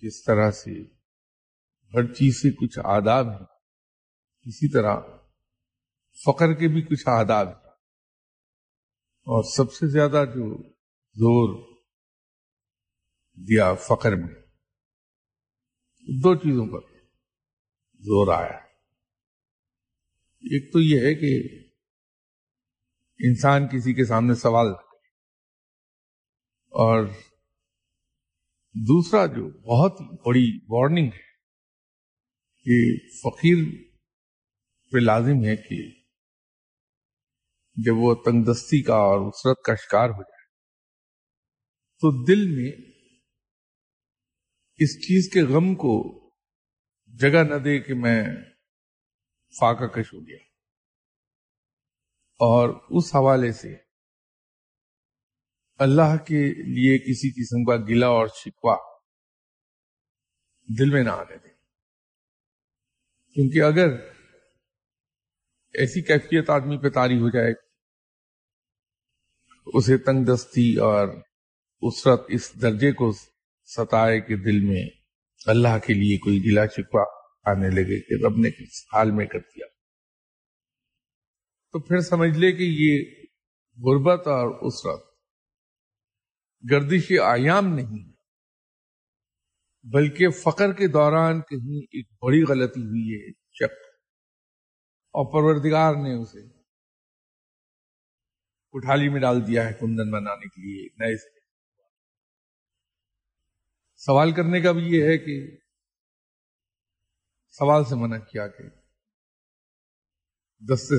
جس طرح سے ہر چیز سے کچھ آداب ہیں، اسی طرح فقر کے بھی کچھ آداب ہیں۔ اور سب سے زیادہ جو زور دیا فقر میں، دو چیزوں پر زور آیا۔ ایک تو یہ ہے کہ انسان کسی کے سامنے سوال اور دوسرا جو بہت بڑی وارننگ ہے کہ فقیر پہ لازم ہے کہ جب وہ تنگ دستی کا اور اسرت کا شکار ہو جائے، تو دل میں اس چیز کے غم کو جگہ نہ دے کہ میں فاقہ کش ہو گیا۔ اور اس حوالے سے اللہ کے لیے کسی قسم کا گلا اور شکوا دل میں نہ آنے دے کیونکہ اگر ایسی کیفیت آدمی پہ تاری ہو جائے، اسے تنگ دستی اور اسرت اس درجے کو ستائے کہ دل میں اللہ کے لیے کوئی گلا شکوا آنے لگے کہ رب نے کس حال میں کر دیا۔ تو پھر سمجھ لے کہ یہ غربت اور اسرت گردش آیام نہیں، بلکہ فقر کے دوران کہیں ایک بڑی غلطی ہوئی ہے، شک۔ اور پروردگار نے اسے کٹھالی میں ڈال دیا ہے کندن بنانے کے لیے نئے سے۔ سوال کرنے کا بھی یہ ہے کہ سوال سے منع کیا کہ دستے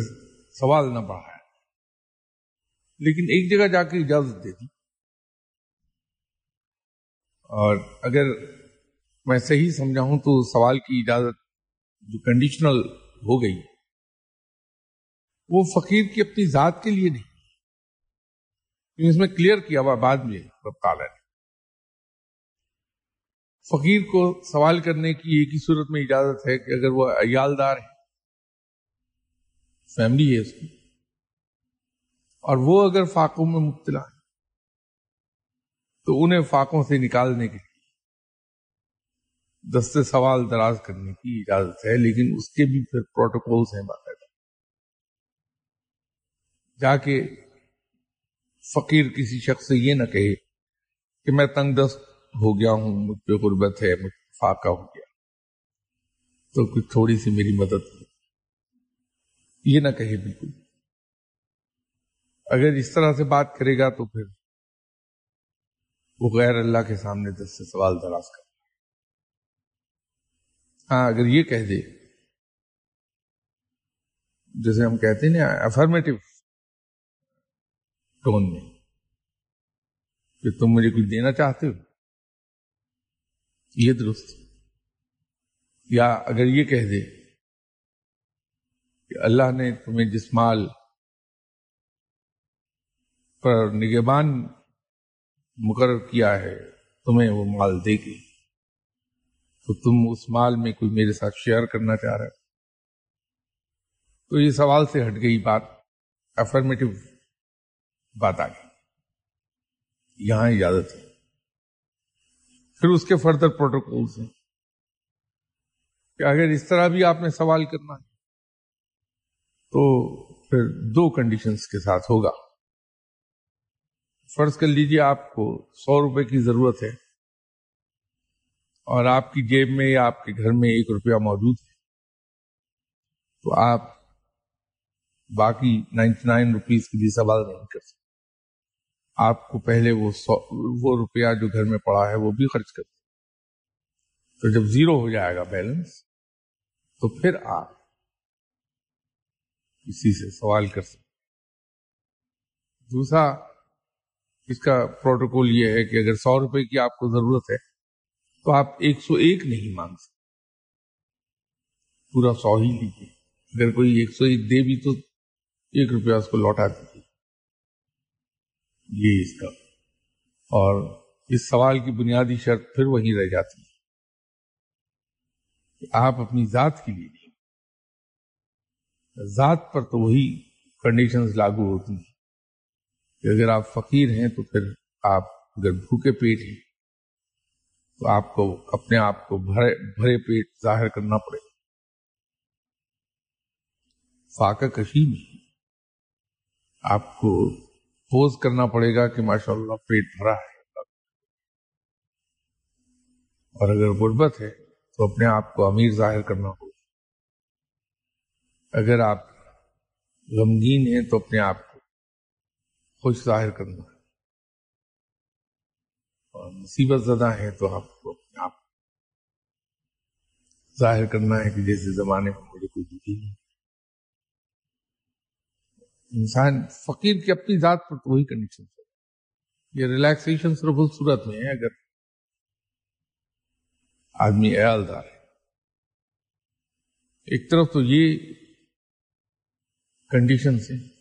سوال نہ بڑھایا۔ لیکن ایک جگہ جا کے اجازت دے دی۔ اور اگر میں صحیح سمجھا ہوں تو سوال کی اجازت جو کنڈیشنل ہو گئی، وہ فقیر کی اپنی ذات کے لیے نہیں اس میں کلیئر کیا ہوا بعد میں رب تعالیٰ نے۔ فقیر کو سوال کرنے کی ایک ہی صورت میں اجازت ہے کہ اگر وہ عیالدار ہے فیملی ہے اس کی، اور وہ اگر فاقوں میں مبتلا ہے تو انہیں فاقوں سے نکالنے کے لیے دستے سوال دراز کرنے کی اجازت ہے، لیکن اس کے بھی پھر پروٹوکولس ہیں باقاعدہ۔ جا کے فقیر کسی شخص سے یہ نہ کہے کہ میں تنگ دست ہو گیا ہوں، مجھ پہ غربت ہے، مجھ فاقہ ہو گیا۔ تو کچھ تھوڑی سی میری مدد یہ نہ کہے بالکل۔ اگر اس طرح سے بات کرے گا تو پھر وہ غیر اللہ کے سامنے دس سے سوال دراز کر ہاں اگر یہ کہہ دے جیسے ہم کہتے ہیں نا افرمیٹو ٹون میں، کہ تم مجھے کچھ دینا چاہتے ہو؟ یہ درست یا اگر یہ کہہ دے کہ اللہ نے تمہیں جس مال پر نگبان مقرر کیا ہے، تمہیں وہ مال دے گی۔ تو تم اس مال میں کوئی میرے ساتھ شیئر کرنا چاہ رہے تو یہ سوال سے ہٹ گئی بات۔ افرمیٹو بات آ گئی۔ یہاں اجازت ہے۔ پھر اس کے فردر پروٹوکولس ہیں۔ کہ اگر اس طرح بھی آپ نے سوال کرنا ہے، تو پھر دو کنڈیشنز کے ساتھ ہوگا۔ فرض کر لیجیے آپ کو سو روپے کی ضرورت ہے اور آپ کی جیب میں یا آپ کے گھر میں ایک روپیہ موجود ہے، تو آپ باقی نائنٹی نائن روپیز کے لیے سوال نہیں کر سکتے۔ آپ کو پہلے وہ سو، وہ روپیہ جو گھر میں پڑا ہے وہ بھی خرچ کر تو جب زیرو ہو جائے گا بیلنس، تو پھر آپ کسی سے سوال کر سکتے دوسرا اس کا پروٹوکول یہ ہے کہ اگر سو روپے کی آپ کو ضرورت ہے، تو آپ ایک سو ایک نہیں مانگ سکتے۔ پورا سو ہی لیجیے اگر کوئی ایک سو ایک دے بھی تو ایک روپیہ اس کو لوٹا دیجیے یہ اس کا۔ اور اس سوال کی بنیادی شرط پھر وہی رہ جاتی ہے کہ آپ اپنی ذات کے لیے نہیں۔ ذات پر تو وہی کنڈیشنز لاگو ہوتی ہیں۔ کہ اگر آپ فقیر ہیں تو پھر آپ اگر بھوکے پیٹ ہیں، تو آپ کو اپنے آپ کو بھرے بھرے پیٹ ظاہر کرنا پڑے۔ فاقہ کشی میں آپ کو پوز کرنا پڑے گا کہ ماشاء اللہ پیٹ بھرا ہے۔ اور اگر غربت ہے تو اپنے آپ کو امیر ظاہر کرنا ہوگا۔ اگر آپ غمگین ہیں تو اپنے آپ کو خوش ظاہر کرنا ہے۔ اور مصیبت زدہ ہے تو آپ کو اپنے آپ ظاہر کرنا ہے کہ جیسے زمانے میں مجھے کوئی دکھی نہیں۔ انسان فقیر کی اپنی ذات پر تو وہی کنڈیشن یہ ریلیکسیشن صرف اس صورت میں ہے، اگر آدمی دار ہے۔ ایک طرف تو یہ کنڈیشن ہیں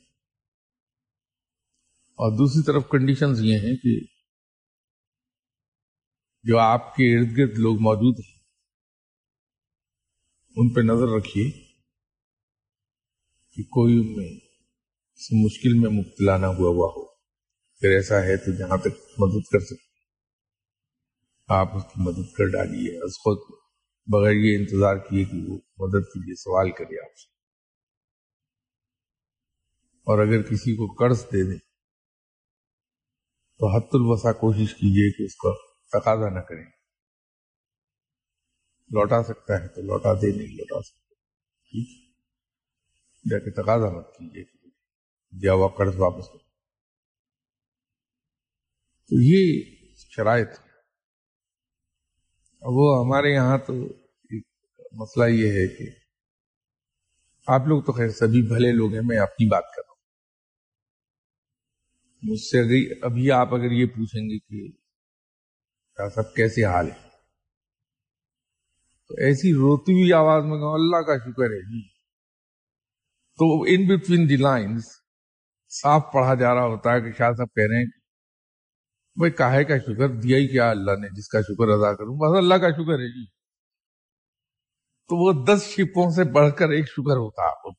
اور دوسری طرف کنڈیشنز یہ ہیں کہ جو آپ کے ارد گرد لوگ موجود ہیں، ان پہ نظر رکھیے کہ کوئی ان میں مشکل میں مبتلا نہ ہوا ہوا ہو۔ پھر ایسا ہے تو جہاں تک مدد کر سکتے آپ اس کی مدد کر ڈالیے از خود بغیر یہ انتظار کیے کہ وہ مدد کے لیے سوال کرے آپ سے۔ اور اگر کسی کو قرض دے دیں تو حت الوسا کوشش کیجیے کہ اس کا تقاضا نہ کریں۔ لوٹا سکتا ہے تو لوٹا دے، نہیں لوٹا سکتا۔ ٹھیک جا کے تقاضا مت کیجیے دیا ہوا قرض واپس کرو تو یہ شرائط وہ ہمارے یہاں تو مسئلہ یہ ہے کہ آپ لوگ تو خیر سبھی بھلے لوگ ہیں، میں اپنی بات کر رہا ہوں۔ مجھ سے اگر ابھی آپ اگر یہ پوچھیں گے کہ سب کیسے حال ہے؟ تو ایسی روتی ہوئی آواز میں کہوں، اللہ کا شکر ہے جی۔ تو ان بٹوین دی لائنز صاف پڑھا جا رہا ہوتا ہے کہ شاہ صاحب کہہ رہے ہیں بھائی کاہے کا شکر دیا ہی کیا اللہ نے، جس کا شکر ادا کروں، بس اللہ کا شکر ہے جی۔ تو وہ دس شپوں سے بڑھ کر ایک شکر ہوتا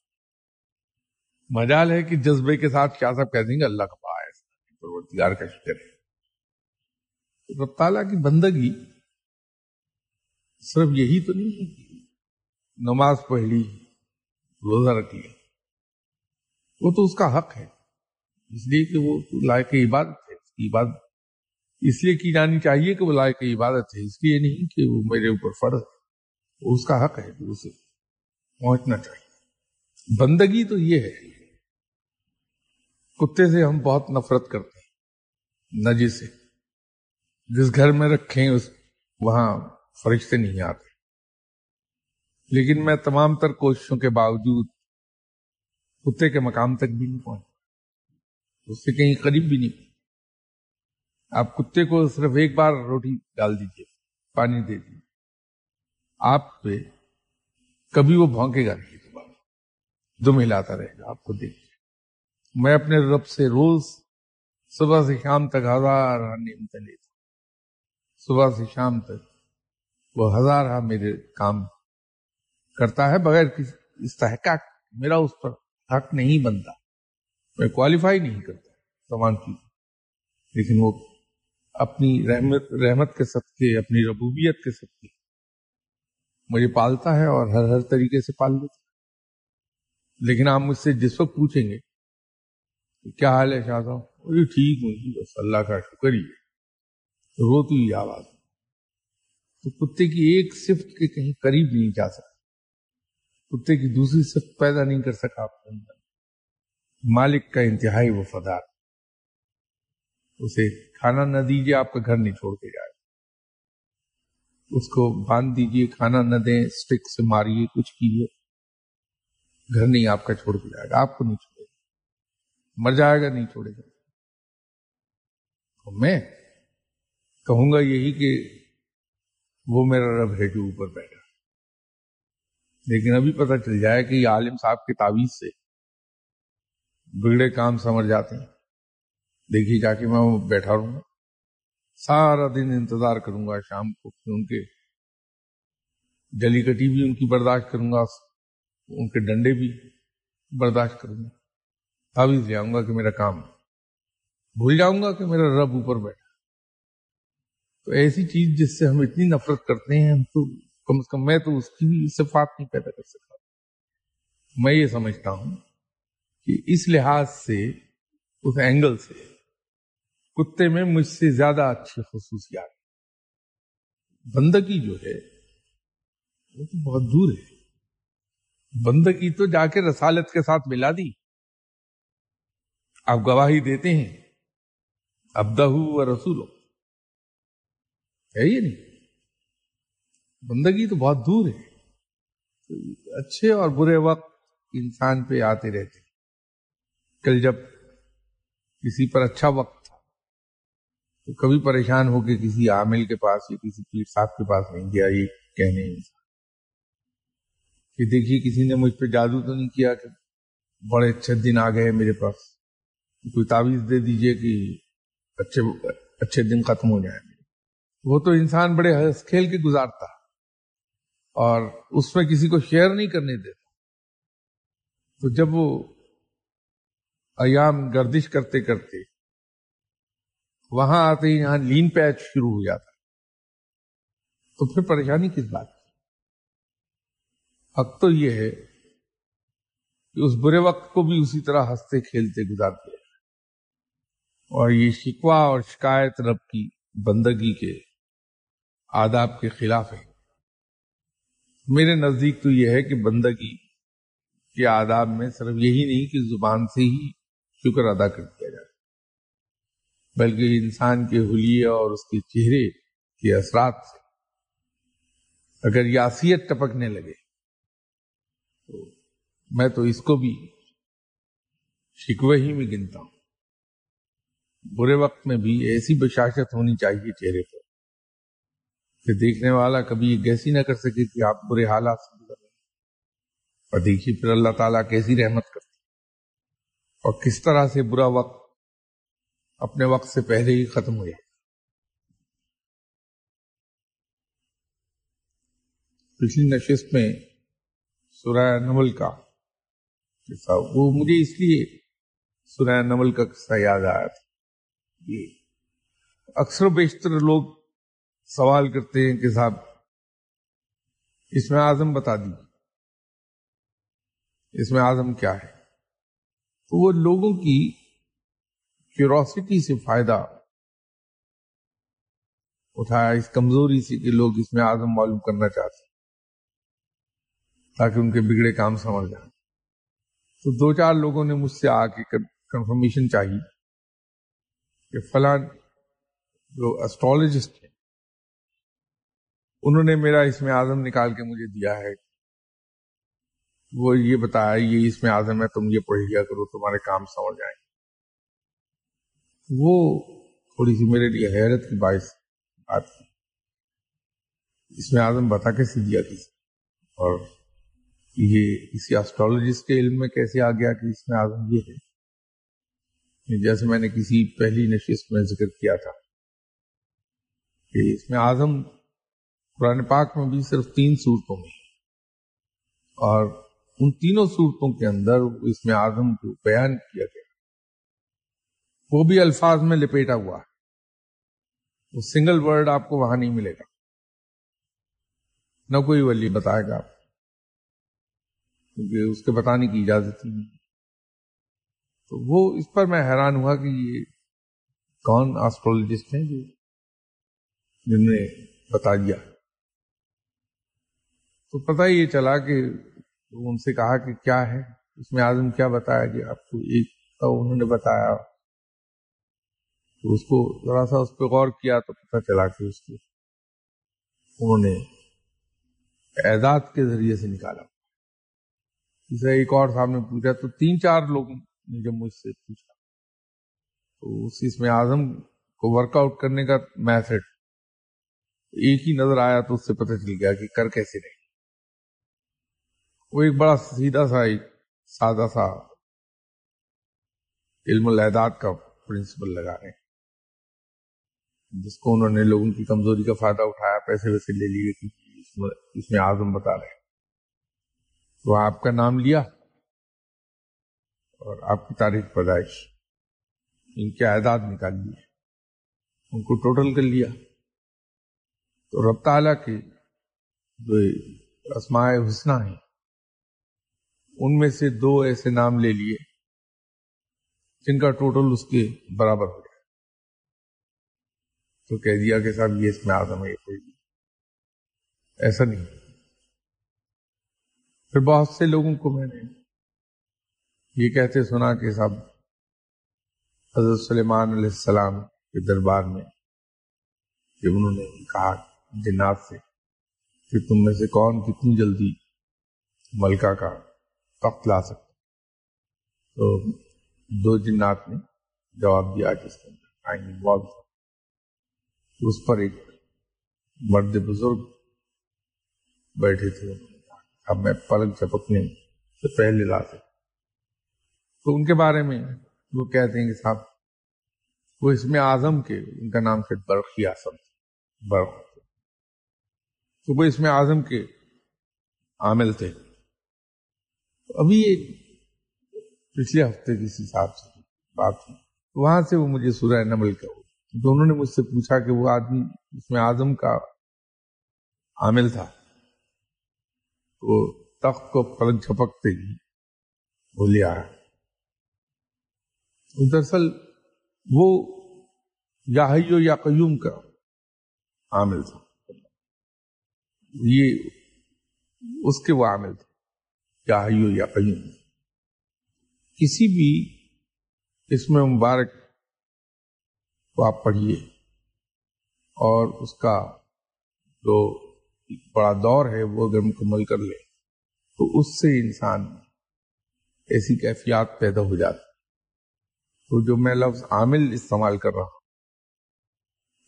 مجال ہے کہ جذبے کے ساتھ کیا سب کہہ دیں گے، اللہ کا پرورتگار کا شکر ہے۔ رب تعالیٰ کی بندگی صرف یہی تو نہیں ہے نماز پڑھ لی روزہ رکھ لیا۔ وہ تو اس کا حق ہے۔ اس لیے کہ وہ لائق عبادت ہے، اس کی عبادت۔ اس لیے کی جانی چاہیے کہ وہ لائق عبادت ہے۔ اس لیے نہیں کہ وہ میرے اوپر فرض ہے۔ اس کا حق ہے کہ اسے پہنچنا چاہیے۔ بندگی تو یہ ہے۔ کتے سے ہم بہت نفرت کرتے ہیں۔ نجی سے۔ جس گھر میں رکھیں، اس وہاں فرشتے نہیں آتے۔ لیکن میں تمام تر کوششوں کے باوجود کتے کے مقام تک بھی نہیں پہنچ اس سے کہیں قریب بھی نہیں۔ آپ کتے کو صرف ایک بار روٹی ڈال دیجیے پانی دے دیجیے آپ پہ کبھی وہ بھونکے گا نہیں۔ دوبارہ۔ دم ہلاتا رہے گا۔ آپ کو دیکھ۔ میں اپنے رب سے روز صبح سے شام تک ہزار ہاں نعمتیں لیتا صبح سے شام تک وہ ہزار ہاں میرے کام کرتا ہے، بغیر کسی استحقاق میرا اس پر حق نہیں بنتا۔ میں کوالیفائی نہیں کرتا تمام چیز لیکن وہ اپنی رحمت رحمت کے صدقے، اپنی ربوبیت کے صدقے مجھے پالتا ہے اور ہر ہر طریقے سے پال لیتا ہے۔ لیکن آپ مجھ سے جس وقت پوچھیں گے کیا حال ہے شاہ صاحب؟ ٹھیک ہوں جی بس اللہ کا شکر ہی ہے۔ روتی ہوئی آواز۔ تو کتے کی ایک صفت کے کہیں قریب نہیں جا سکتا۔ کتے کی دوسری صفت پیدا نہیں کر سکا آپ کے اندر۔ مالک کا انتہائی وفادار اسے کھانا نہ دیجیے آپ کا گھر نہیں چھوڑ کے جائے۔ اس کو باندھ دیجیے کھانا نہ دیں اسٹک سے ماریے، کچھ کیجیے گھر نہیں، آپ کا چھوڑ کے جائے گا۔ آپ کو نہیں چھوڑے گا مر جائے گا، نہیں چھوڑے گا۔ میں کہوں گا یہی کہ وہ میرا رب ہے جو اوپر بیٹھا۔ لیکن ابھی پتہ چل جائے کہ یہ عالم صاحب کی تعویذ سے بگڑے کام سمجھ جاتے ہیں۔ دیکھیے جا کے میں بیٹھا رہوں گا۔ سارا دن انتظار کروں گا شام کو ان کے جلی کٹی بھی ان کی برداشت کروں گا، ان کے ڈنڈے بھی برداشت کروں گا۔ تعویذ لے آؤں گا کہ میرا کام بھول جاؤں گا کہ میرا رب اوپر بیٹھا۔ تو ایسی چیز جس سے ہم اتنی نفرت کرتے ہیں، ہم تو کم از کم میں تو اس کی بھی صفات نہیں پیدا کر سکتا۔ میں یہ سمجھتا ہوں کہ اس لحاظ سے، اس اینگل سے کتے میں مجھ سے زیادہ اچھی خصوصیات بندگی جو ہے، وہ تو بہت دور ہے۔ بندگی تو جا کے رسالت کے ساتھ ملا دی۔ آپ گواہی دیتے ہیں۔ ابدہ و رسول ہے یہ نہیں؟ بندگی تو بہت دور ہے۔ اچھے اور برے وقت انسان پہ آتے رہتے۔ کل جب کسی پر اچھا وقت تھا، تو کبھی پریشان ہو کے کسی عامل کے پاس یا کسی پیر صاحب کے پاس نہیں گیا یہ کہنے انسان کہ دیکھیے، کسی نے مجھ پہ جادو تو نہیں کیا کہ بڑے اچھے دن آ گئے میرے پاس۔ کوئی تعویذ دے دیجیے کہ اچھے اچھے دن ختم ہو جائیں۔ وہ تو انسان بڑے ہنس کھیل کے گزارتا۔ اور اس میں کسی کو شیئر نہیں کرنے دیتا۔ تو جب وہ ایام گردش کرتے کرتے وہاں آتے ہی یہاں لین پیچ شروع ہو جاتا۔ تو پھر پریشانی کس بات کی؟ حق تو یہ ہے کہ اس برے وقت کو بھی اسی طرح ہنستے کھیلتے گزار دیا اور یہ شکوا اور شکایت رب کی بندگی کے آداب کے خلاف ہے۔ میرے نزدیک تو یہ ہے کہ بندگی کے آداب میں صرف یہی نہیں کہ زبان سے ہی شکر ادا کر دیا جائے، بلکہ انسان کے حلیے اور اس کے چہرے کے اثرات سے۔ اگر یاسیت ٹپکنے لگے تو میں تو اس کو بھی شکوے ہی میں گنتا ہوں۔ برے وقت میں بھی ایسی بشاشت ہونی چاہیے چہرے پر کہ دیکھنے والا کبھی یہ گیسی نہ کر سکے کہ آپ برے حالات سے اور دیکھیے پھر اللہ تعالیٰ کیسی رحمت کرتی اور کس طرح سے برا وقت اپنے وقت سے پہلے ہی ختم ہو جائے پچھلی نشست میں سورہ نمل کا قصہ، وہ مجھے اس لیے سورہ نمل کا قصہ یاد آیا تھا۔ اکثر و بیشتر لوگ سوال کرتے ہیں کہ صاحب، اس میں آزم بتا دیجیے اس میں آزم کیا ہے؟ تو وہ لوگوں کی کیوروسٹی سے فائدہ اٹھایا، اس کمزوری سے کہ لوگ اس میں آزم معلوم کرنا چاہتے تاکہ ان کے بگڑے کام سمجھ جائیں۔ تو دو چار لوگوں نے مجھ سے آ کے کنفرمیشن چاہیے کہ فلاں جو اسٹرالوجسٹ ہیں، انہوں نے میرا اس میں آزم نکال کے مجھے دیا ہے۔ وہ یہ بتایا، یہ اس میں آزم ہے، تم یہ پڑھ لیا کرو، تمہارے کام سمجھ جائیں۔ وہ تھوڑی سی میرے لیے حیرت کی باعث بات اس میں آزم بتا کیسے دیا کسی اور یہ کسی آسٹرولوجسٹ کے علم میں کیسے آ گیا کہ اس میں آزم یہ ہے؟ یعنی جیسے میں نے کسی پہلی نشست میں ذکر کیا تھا کہ اس میں آزم قرآن پاک میں بھی صرف تین صورتوں میں اور ان تینوں صورتوں کے اندر اس میں آزم کو بیان کیا گیا۔ وہ بھی الفاظ میں لپیٹا ہوا ہے۔ وہ سنگل ورڈ آپ کو وہاں نہیں ملے گا۔ نہ کوئی ولی بتائے گا آپ کیونکہ اس کے بتانے کی اجازت نہیں۔ تو وہ اس پر میں حیران ہوا کہ یہ کون آسٹرولوجسٹ ہیں جو جن نے بتا دیا۔ تو پتہ یہ چلا کہ ان سے کہا کہ کیا ہے؟ اس میں آزم کیا بتایا گیا آپ کو ایک تو انہوں نے بتایا۔ تو اس کو ذرا سا اس پہ غور کیا تو پتہ چلا کہ اس کے انہوں نے اعداد کے ذریعے سے نکالا۔ اسے ایک اور صاحب نے پوچھا، تو تین چار لوگوں نے جب مجھ سے پوچھا تو اس اس میں کو ورک آؤٹ کرنے کا میتھڈ ایک ہی نظر آیا تو اس سے پتہ چل گیا کہ کر کیسے رہے۔ وہ ایک بڑا سیدھا سا، ایک سادہ سا علم العداد کا پرنسپل لگا رہے ہیں، جس کو انہوں نے لوگوں کی کمزوری کا فائدہ اٹھایا، پیسے ویسے لے لیے اس میں آزم بتا رہے تو آپ کا نام لیا۔ اور آپ کی تاریخ پیدائش، ان کے اعداد نکال لیے ان کو ٹوٹل کر لیا۔ تو رب تعالیٰ کے جو اسماء حسنہ ہیں، ان میں سے دو ایسے نام لے لیے جن کا ٹوٹل اس کے برابر ہو جائے۔ تو کہہ دیا کہ صاحب یہ اس میں آزم ہے، کوئی ایسا نہیں۔ پھر بہت سے لوگوں کو میں نے یہ کہتے سنا کہ صاحب، حضرت سلیمان علیہ السلام کے دربار میں جب انہوں نے کہا جنات سے کہ تم میں سے کون کتنی جلدی ملکہ کا تخت لا سکتا تو دو جنات نے جواب دیا جس کے اندر اس پر ایک مرد بزرگ بیٹھے تھے۔ اب میں پلک چپکنے سے پہلے لا سکتا تو ان کے بارے میں وہ کہتے ہیں کہ صاحب، وہ اس میں اعظم کے، ان کا نام سے برقی آسم برق تو وہ اس میں اعظم کے عامل تھے۔ ابھی ایک پچھلے ہفتے کسی صاحب سے بات ہوئی۔ وہاں سے وہ مجھے سورہ نمل کا تو انہوں نے مجھ سے پوچھا کہ وہ آدمی اس میں اعظم کا عامل تھا۔ تو تخت کو پلنگ چھپکتے ہی بولیا دراصل وہ یا یا قیوم کا عامل تھا۔ یہ اس کے وہ عامل تھے یا قیوم۔ کسی بھی اس میں مبارک کو آپ پڑھیے اور اس کا جو بڑا دور ہے وہ اگر مکمل کر لے تو اس سے انسان ایسی کیفیات پیدا ہو جاتی تو جو میں لفظ عامل استعمال کر رہا ہوں،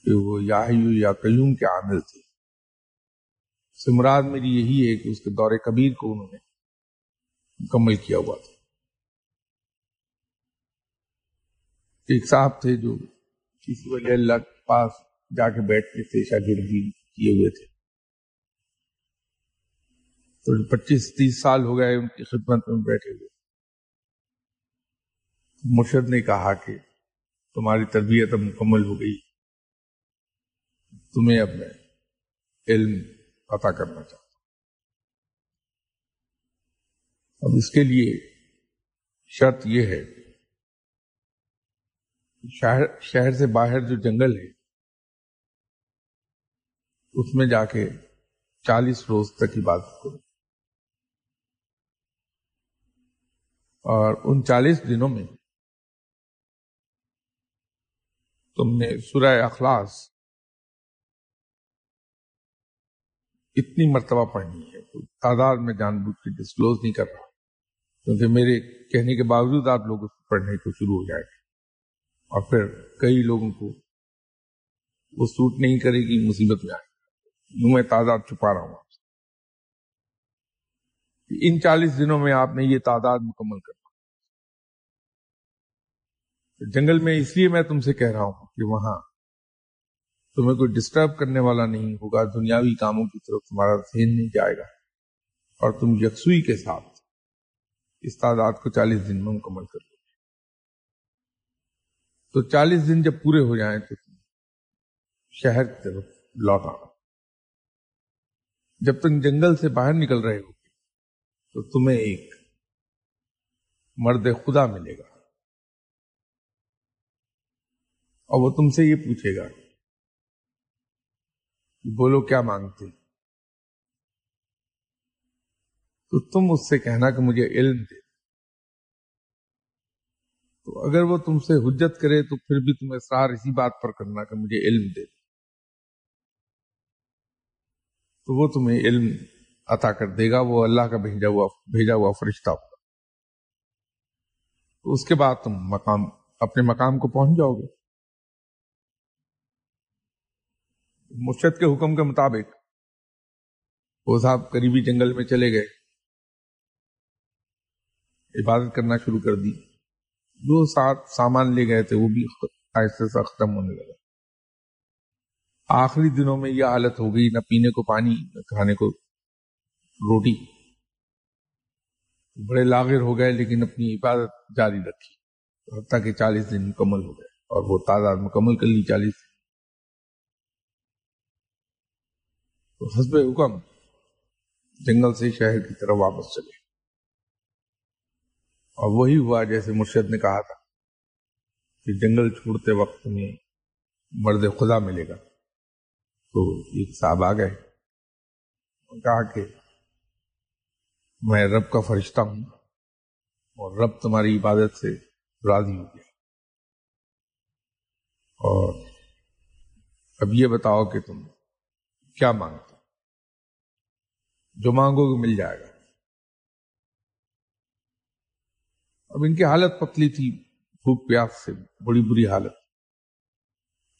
کہ وہ یا قیوم کے عامل تھے۔ سمراد میری یہی ہے کہ اس کے دور کبیر کو انہوں نے مکمل کیا ہوا تھا۔ ایک صاحب تھے جو کسی وجہ اللہ کے پاس جا کے بیٹھ کے تھے، شاگردی کیے ہوئے تھے۔ تو پچیس تیس سال ہو گئے ان کی خدمت میں بیٹھے ہوئے۔ مرشد نے کہا کہ تمہاری تربیت اب مکمل ہو گئی۔ تمہیں اب میں علم پتا کرنا چاہتا ہوں۔ اب اس کے لیے شرط یہ ہے شہر شہر سے باہر جو جنگل ہے، اس میں جا کے چالیس روز تک عبادت کرو۔ اور ان چالیس دنوں میں تم نے سورہ اخلاص اتنی مرتبہ پڑھنی ہے تعداد میں جان بوجھ کے ڈسکلوز نہیں کر رہا۔ کیونکہ میرے کہنے کے باوجود آپ لوگ اس کو پڑھنے کو شروع ہو جائے گا۔ اور پھر کئی لوگوں کو وہ سوٹ نہیں کرے گی، مصیبت میں آئے میں تعداد چھپا رہا ہوں آپ سے۔ ان چالیس دنوں میں آپ نے یہ تعداد مکمل کرنا جنگل میں اس لیے میں تم سے کہہ رہا ہوں کہ وہاں تمہیں کوئی ڈسٹرب کرنے والا نہیں ہوگا، دنیاوی کاموں کی طرف تمہارا ذہن نہیں جائے گا۔ اور تم یکسوئی کے ساتھ اس تعداد کو چالیس دن میں مکمل کر لو۔ تو چالیس دن جب پورے ہو جائیں تو تم شہر کی طرف لوٹ آنا جب تم جنگل سے باہر نکل رہے ہو تو تمہیں ایک مرد خدا ملے گا۔ اور وہ تم سے یہ پوچھے گا کہ بولو کیا مانگتے تو تم اس سے کہنا کہ مجھے علم دے۔ تو اگر وہ تم سے حجت کرے تو پھر بھی تم اصرار اسی بات پر کرنا کہ مجھے علم دے۔ تو وہ تمہیں علم عطا کر دے گا، وہ اللہ کا بھیجا ہوا بھیجا ہوا فرشتہ ہوگا۔ تو اس کے بعد تم مقام، اپنے مقام کو پہنچ جاؤ گے۔ مرشد کے حکم کے مطابق وہ صاحب قریبی جنگل میں چلے گئے۔ عبادت کرنا شروع کر دی۔ جو ساتھ سامان لے گئے تھے وہ بھی آہستہ سے ختم ہونے لگا آخری دنوں میں یہ حالت ہو گئی، نہ پینے کو پانی، نہ کھانے کو روٹی۔ بڑے لاغر ہو گئے لیکن اپنی عبادت جاری رکھی۔ حتیٰ کہ چالیس دن مکمل ہو گئے اور وہ تعداد مکمل کر لی۔ چالیس دن. تو حسب حکم، جنگل سے شہر کی طرف واپس چلے۔ اور وہی ہوا جیسے مرشد نے کہا تھا کہ جنگل چھوڑتے وقت میں مرد خدا ملے گا۔ تو ایک صاحب آ گئے کہا کہ میں رب کا فرشتہ ہوں اور رب تمہاری عبادت سے راضی ہو گیا۔ اور اب یہ بتاؤ کہ تم کیا مانگتے جو مانگو گے مل جائے گا۔ اب ان کی حالت پتلی تھی بھوک پیاس سے، بڑی بری حالت۔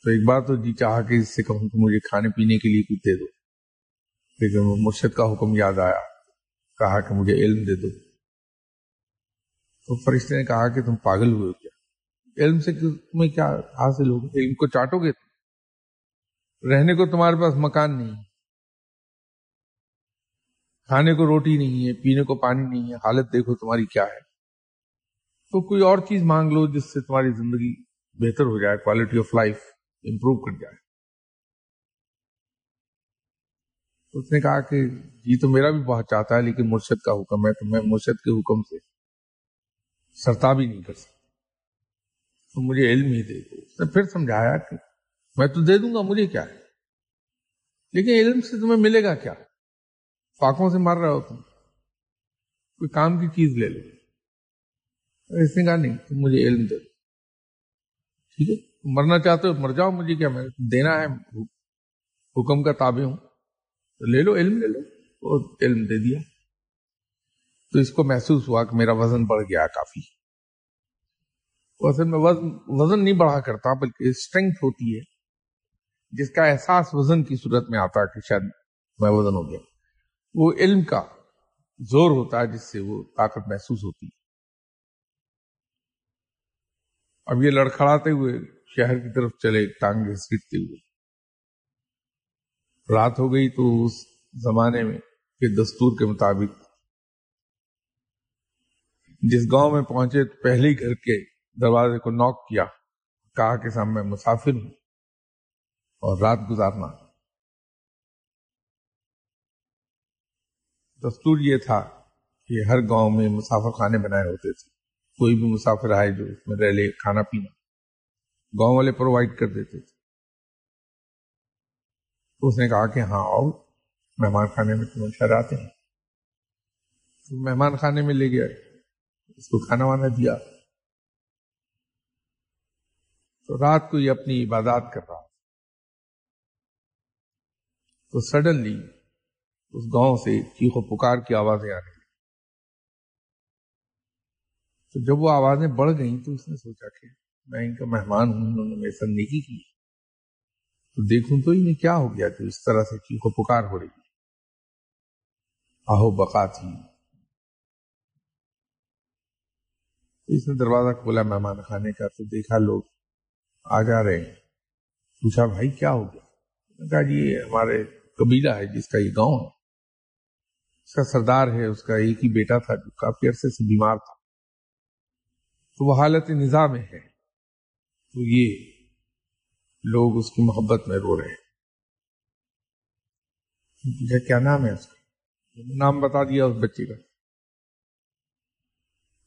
تو ایک بار تو جی چاہا کہ اس سے کہوں کہ مجھے کھانے پینے کے لیے کچھ دے دو۔ لیکن مرشد کا حکم یاد آیا، کہا کہ مجھے علم دے دو۔ تو فرشتے نے کہا کہ تم پاگل ہوئے ہو کیا؟ علم سے تمہیں کیا حاصل ہوگا؟ علم کو چاٹو گے تم۔ رہنے کو تمہارے پاس مکان نہیں۔ کھانے کو روٹی نہیں ہے، پینے کو پانی نہیں ہے، حالت دیکھو تمہاری کیا ہے۔ تو کوئی اور چیز مانگ لو جس سے تمہاری زندگی بہتر ہو جائے کوالٹی آف لائف امپروو کر جائے۔ اس نے کہا کہ یہ تو میرا بھی بہت چاہتا ہے، لیکن مرشد کا حکم ہے، تو میں مرشد کے حکم سے سرتا بھی نہیں کر سکتا۔ تو مجھے علم ہی دے دو۔ اس نے پھر سمجھایا کہ میں تو دے دوں گا، مجھے کیا ہے؟ لیکن علم سے تمہیں ملے گا کیا؟ فاقوں سے مار رہا ہو تم۔ کوئی کام کی چیز لے لو۔ اس نے کہا نہیں، تم مجھے علم دے۔ دو ٹھیک ہے مرنا چاہتے ہو، مر جاؤ، مجھے کیا میں دینا ہے، حکم کا تابع ہوں۔ تو لے لو، علم لے لو۔ وہ علم دے دیا۔ تو اس کو محسوس ہوا کہ میرا وزن بڑھ گیا کافی۔ اصل میں وزن وزن نہیں بڑھا کرتا، بلکہ اسٹرینگتھ ہوتی ہے، جس کا احساس وزن کی صورت میں آتا کہ شاید میں وزن ہو گیا۔ وہ علم کا زور ہوتا ہے جس سے وہ طاقت محسوس ہوتی ہے۔ اب یہ لڑکھڑاتے ہوئے شہر کی طرف چلے ٹانگے سیٹتے ہوئے۔ رات ہو گئی تو اس زمانے میں کے دستور کے مطابق جس گاؤں میں پہنچے تو پہلے ہی گھر کے دروازے کو نوک کیا، کہا کہ سام میں مسافر ہوں اور رات گزارنا۔ دستور یہ تھا کہ ہر گاؤں میں مسافر خانے بنائے ہوتے تھے۔ کوئی بھی مسافر آئے جو اس میں رہ لے کھانا پینا۔ گاؤں والے پرووائڈ کر دیتے تھے۔ تو اس نے کہا کہ ہاں آؤ، مہمان خانے میں تمہیں شہر آتے ہیں۔ تو مہمان خانے میں لے گیا، اس کو کھانا وانا دیا۔ تو رات کو یہ اپنی عبادات کر رہا تو سڈنلی اس گاؤں سے چیخو پکار کی آوازیں آنے لگی تو جب وہ آوازیں بڑھ گئیں تو اس نے سوچا کہ میں ان کا مہمان ہوں، انہوں نے میرے ساتھ نیکی کی۔ تو دیکھوں تو انہیں کیا ہو گیا کہ اس طرح سے چیخو پکار ہو رہی آہو بقا تھی۔ اس نے دروازہ کھولا مہمان خانے کا، تو دیکھا لوگ آ جا رہے ہیں۔ پوچھا، بھائی، کیا ہو گیا؟ کہا جی یہ ہمارے قبیلہ ہے جس کا یہ گاؤں ہے۔ اس کا سردار ہے، اس کا ایک ہی بیٹا تھا، جو کافی عرصے سے بیمار تھا۔ تو وہ حالت نظام میں ہے۔ تو یہ لوگ اس کی محبت میں رو رہے ہیں۔ کیا نام ہے اس کا؟ نام بتا دیا اس بچے کا۔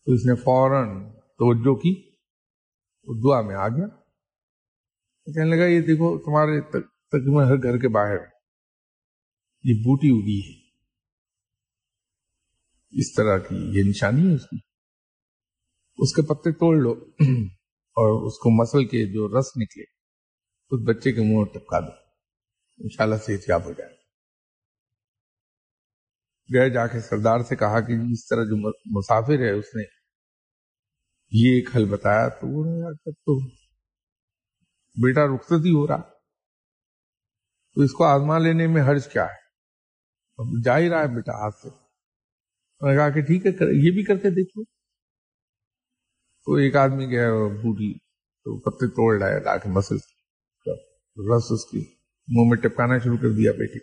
تو اس نے فوراً توجہ کی۔ وہ دعا میں آ گیا۔ کہنے لگا، یہ دیکھو، تمہارے تقریباً ہر گھر کے باہر یہ بوٹی اگی ہے۔ اس طرح کی یہ نشانی ہے اس کی اس کے پتے توڑ لو اور اس کو مسل کے جو رس نکلے، اس بچے کے منہ ٹپکا دو۔ انشاءاللہ صحت یاب ہو جائے۔ گئے جا کے سردار سے کہا کہ جی، اس طرح جو مسافر ہے، اس نے یہ ایک حل بتایا تو وہ تو بیٹا رخصت ہی ہو رہا۔ تو اس کو آزما لینے میں حرج کیا ہے؟ جا ہی رہا ہے بیٹا ہاتھ سے۔ کہا کہ ٹھیک ہے یہ بھی کر کے دیکھو تو ایک آدمی گیا بوڑھی تو پتے توڑ لایا لا کے مسل رس اس کی، منہ میں ٹپکانا شروع کر دیا بیٹی۔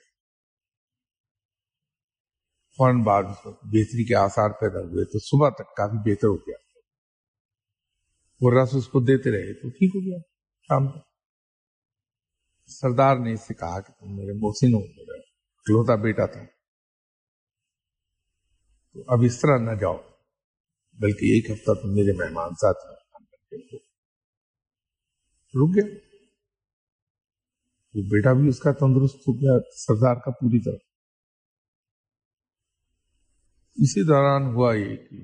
فوراً بعد بہتری کے آثار پیدا ہوئے، تو صبح تک کافی بہتر ہو گیا۔ وہ رس اس کو دیتے رہے، تو ٹھیک ہو گیا شام تک سردار نے اس سے کہا کہ تم میرے محسن ہو، میرا اکلوتا بیٹا تھا۔ تو اب اس طرح نہ جاؤ۔ بلکہ ایک ہفتہ تم میرے مہمان ساتھ رک گیا۔ وہ بیٹا بھی اس کا تندرست ہو گیا، سردار کا پوری طرح۔ اسی دوران ہوا یہ کہ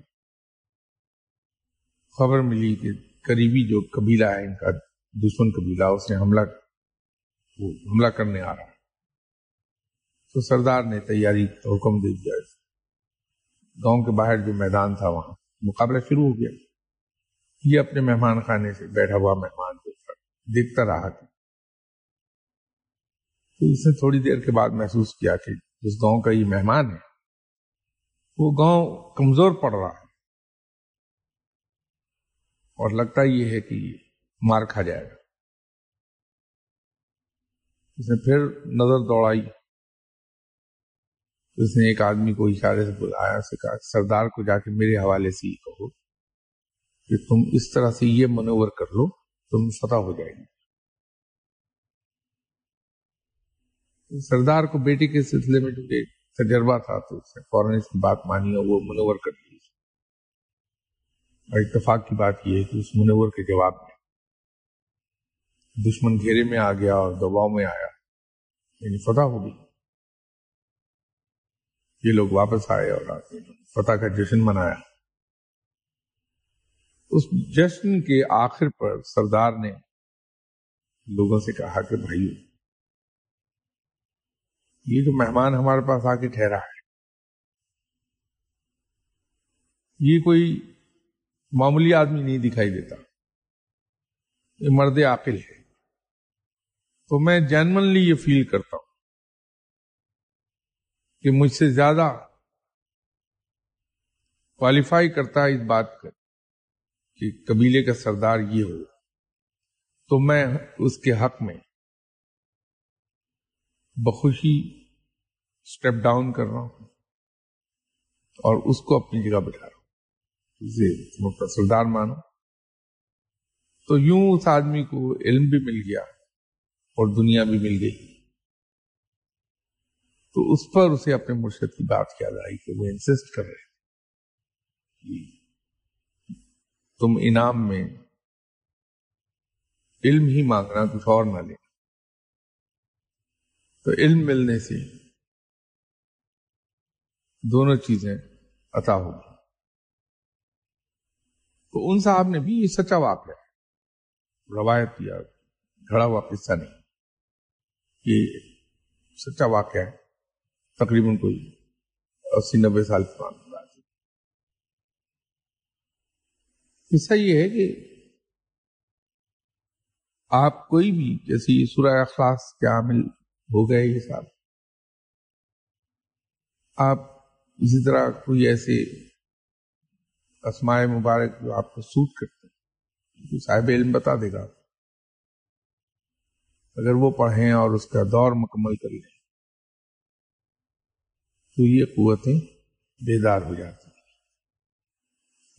خبر ملی کہ قریبی جو قبیلہ ہے، ان کا دشمن قبیلہ، اس نے حملہ حملہ کرنے آ رہا تو سردار نے تیاری حکم دے دیا۔ گاؤں کے باہر جو میدان تھا وہاں، مقابلہ شروع ہو گیا۔ یہ اپنے مہمان خانے سے بیٹھا ہوا مہمان دیکھتا رہا کہ تو اس نے تھوڑی دیر کے بعد محسوس کیا کہ جس گاؤں کا یہ مہمان ہے، وہ گاؤں کمزور پڑ رہا ہے۔ اور لگتا یہ ہے کہ مار کھا جائے گا۔ اس نے پھر نظر دوڑائی۔ اس نے ایک آدمی کو اشارے سے بلایا سے کہا، سردار کو جا کے میرے حوالے سے یہ کہو کہ تم اس طرح سے یہ منور کر لو، تم فتح ہو جائے گی۔ سردار کو بیٹی کے سلسلے میں جو تجربہ تھا، تو اس نے فوراً اس کی بات مانی اور وہ منور کر دی۔ اور اتفاق کی بات یہ ہے کہ اس منور کے جواب میں دشمن گھیرے میں آ گیا اور دباؤ میں آیا یعنی فتح ہو گئی۔ یہ لوگ واپس آئے اور فتح کا جشن منایا۔ اس جشن کے آخر پر سردار نے لوگوں سے کہا کہ بھائی یہ جو مہمان ہمارے پاس آ کے ٹھہرا ہے، یہ کوئی معمولی آدمی نہیں دکھائی دیتا۔ یہ مرد عاقل ہے۔ تو میں جینمنلی یہ فیل کرتا ہوں۔ کہ مجھ سے زیادہ کوالیفائی کرتا ہے اس بات کا کہ قبیلے کا سردار یہ ہو۔ تو میں اس کے حق میں بخوشی اسٹیپ ڈاؤن کر رہا ہوں اور اس کو اپنی جگہ بٹھا رہا ہوں۔ سردار مانو۔ تو یوں اس آدمی کو علم بھی مل گیا اور دنیا بھی مل گئی۔ تو اس پر اسے اپنے مرشد کی بات یاد آئی کہ وہ انسسٹ کر رہے جی۔ تم انعام میں علم ہی مانگنا کچھ اور نہ لینا تو علم ملنے سے دونوں چیزیں عطا ہوگی تو ان صاحب نے بھی یہ سچا واقعہ ہے روایت یا گھڑا ہوا قصہ نہیں۔ یہ سچا واقعہ ہے۔ تقریباً کوئی اسی نبے سال پرانا قصہ یہ ہے کہ آپ کوئی بھی جیسے یہ سورہ اخلاص کے عامل ہو گئے یہ صاحب آپ اسی طرح کوئی ایسے اسماء مبارک جو آپ کو سوٹ کرتے ہیں صاحب علم بتا دے گا۔ اگر وہ پڑھیں اور اس کا دور مکمل کر لیں۔ تو یہ قوتیں بیدار ہو جاتی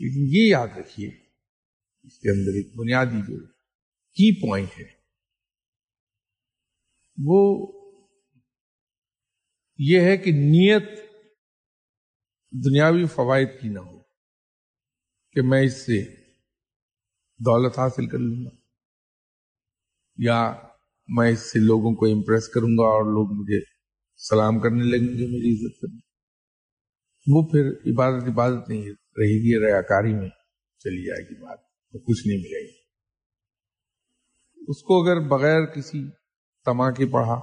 لیکن یہ یاد رکھیے، اس کے اندر ایک بنیادی جو کی پوائنٹ ہے، وہ یہ ہے کہ نیت دنیاوی فوائد کی نہ ہو، کہ میں اس سے دولت حاصل کر لوں گا، یا میں اس سے لوگوں کو امپریس کروں گا اور لوگ مجھے سلام کرنے لگیں گے میری عزت کرنے وہ پھر عبادت عبادت نہیں رہے گی ریاکاری میں چلی جائے گی بات۔ تو کچھ نہیں ملے گی۔ اس کو اگر بغیر کسی تما کے پڑھا،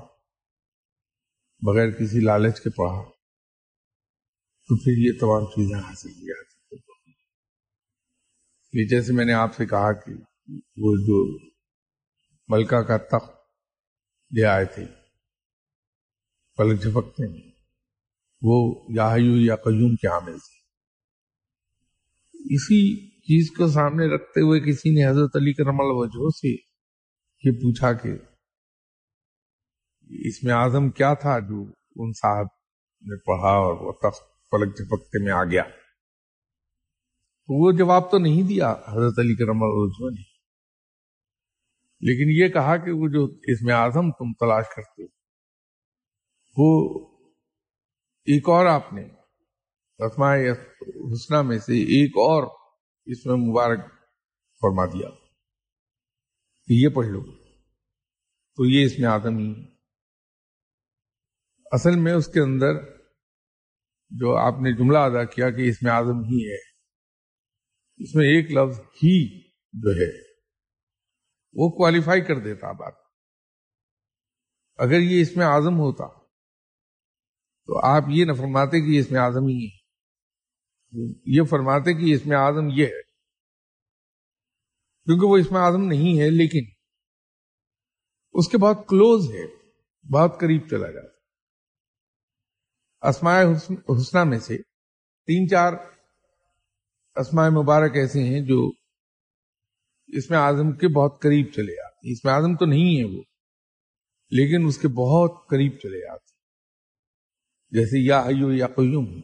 بغیر کسی لالچ کے پڑھا، تو پھر یہ تمام چیزیں حاصل کی جا سکتی جیسے میں نے آپ سے کہا کہ وہ جو ملکہ کا تخت لے آئے تھے پلک جھپکتے ہیں۔ وہ یا یا قیوم کے عامل تھے۔ اسی چیز کو سامنے رکھتے ہوئے کسی نے حضرت علی کرم وجہ سے یہ پوچھا کہ اس میں اعظم کیا تھا جو ان صاحب نے پڑھا اور وہ تخت پلک جھپکتے میں آ گیا؟ تو وہ جواب تو نہیں دیا حضرت علی کرم وجہ نے۔ لیکن یہ کہا کہ وہ جو اس میں اعظم تم تلاش کرتے ہو۔ وہ ایک اور آپ نے اسماء حسنہ میں سے ایک اور اس میں مبارک فرما دیا۔ کہ یہ پڑھ لو۔ تو یہ اس میں آدم ہی۔ اصل میں اس کے اندر جو آپ نے جملہ ادا کیا کہ اس میں آدم ہی ہے، اس میں ایک لفظ ہی جو ہے، وہ کوالیفائی کر دیتا بات۔ اگر یہ اس میں آزم ہوتا تو آپ یہ نہ فرماتے کہ اس میں آزم ہی ہے۔ یہ فرماتے کہ اس میں آزم یہ ہے۔ کیونکہ وہ اس میں آزم نہیں ہے، لیکن اس کے بہت کلوز ہے، بہت قریب چلا جاتا اسماء حسنہ میں سے تین چار اسماء مبارک ایسے ہیں جو اس میں آزم کے بہت قریب چلے آتے اس میں آزم تو نہیں ہے وہ، لیکن اس کے بہت قریب چلے آتے جیسے یا ایو یا قیوم،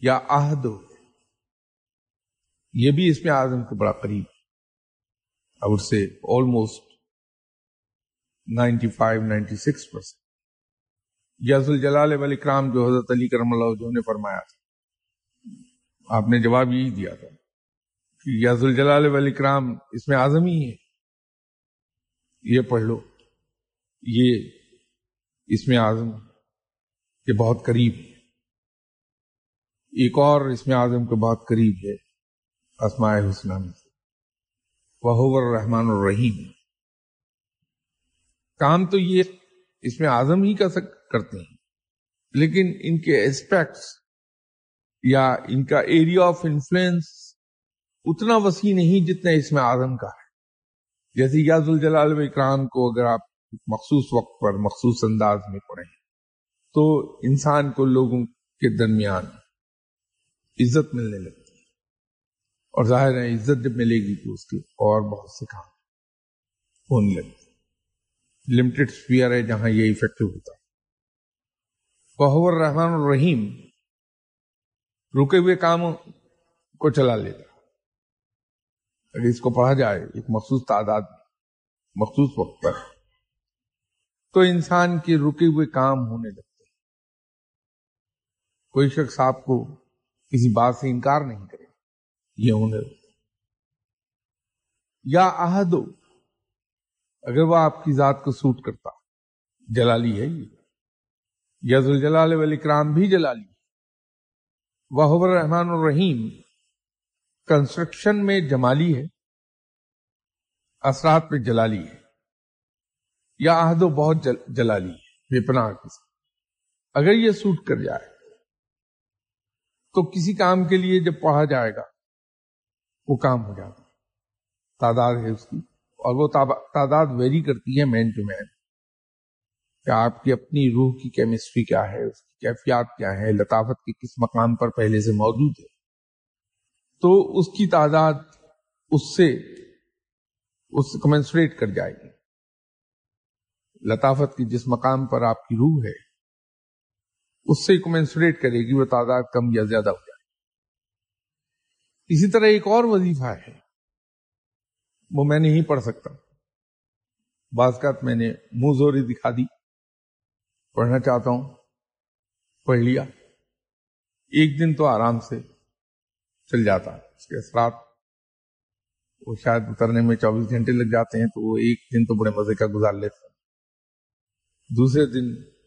یا آہد یہ بھی اس میں آزم کے بڑا قریب اور سے almost ninety five ninety six percent یز الجلال والاکرام جو حضرت علی کرم اللہ جو نے فرمایا تھا۔ آپ نے جواب یہی دیا تھا کہ یز الجلال والاکرام اس میں آزم ہی ہے۔ یہ پڑھ لو، یہ اس میں آزم کے بہت قریب ایک اور اس میں کے بہت قریب ہے، اسماء حسنہ میں سے۔ وہ الرحمن الرحیم کام تو یہ اس میں آزم ہی کا کرتے ہیں۔ لیکن ان کے اسپیکٹس یا ان کا ایریا آف انفلوئنس اتنا وسیع نہیں جتنا اس میں آزم کا ہے۔ جیسے یاز الجلال اکرام کو اگر آپ مخصوص وقت پر، مخصوص انداز میں پڑھیں۔ تو انسان کو لوگوں کے درمیان عزت ملنے لگتی ہے۔ اور ظاہر ہے عزت جب ملے گی تو اس کے اور بہت سے کام ہونے لگتے لمیٹڈ اسپیئر ہے جہاں یہ افیکٹو ہوتا ہے۔ الرحمن الرحیم رکے ہوئے کام کو چلا لیتا اگر اس کو پڑھا جائے، ایک مخصوص تعداد، مخصوص وقت پر، تو انسان کے رکے ہوئے کام ہونے لگتے کوئی شخص آپ کو کسی بات سے انکار نہیں کرے۔ یہ ہونے لگتا یا آہدو اگر وہ آپ کی ذات کو سوٹ کرتا۔ جلالی ہے یہ۔ یز الجلال والاکرام بھی جلالی۔ وہ الرحمن الرحیم کنسٹرکشن میں جمالی ہے۔ اثرات میں جلالی ہے۔ یا عہد و بہت جلالی ہے۔ بے پناہ اگر یہ سوٹ کر جائے۔ تو کسی کام کے لیے جب پڑھا جائے گا، وہ کام ہو جاتا تعداد ہے اس کی۔ اور وہ تعداد ویری کرتی ہے مین ٹو مین کہ آپ کی اپنی روح کی کیمسٹری کیا ہے، اس کی کیفیات کیا ہے لطافت کے کس مقام پر پہلے سے موجود ہے۔ تو اس کی تعداد اس سے، اس کمنسریٹ کر جائے گی۔ لطافت کی جس مقام پر آپ کی روح ہے اس سے کمنسریٹ کرے گی وہ تعداد کم یا زیادہ ہو جائے اسی طرح ایک اور وظیفہ ہے۔ وہ میں نہیں پڑھ سکتا۔ بعض کا میں نے منہ زوری دکھا دی۔ پڑھنا چاہتا ہوں۔ پڑھ لیا۔ ایک دن تو آرام سے چل جاتا۔ اس کے اثرات وہ شاید اترنے میں چوبیس گھنٹے لگ جاتے ہیں تو وہ ایک دن تو بڑے مزے کا گزار لیتا دوسرے دن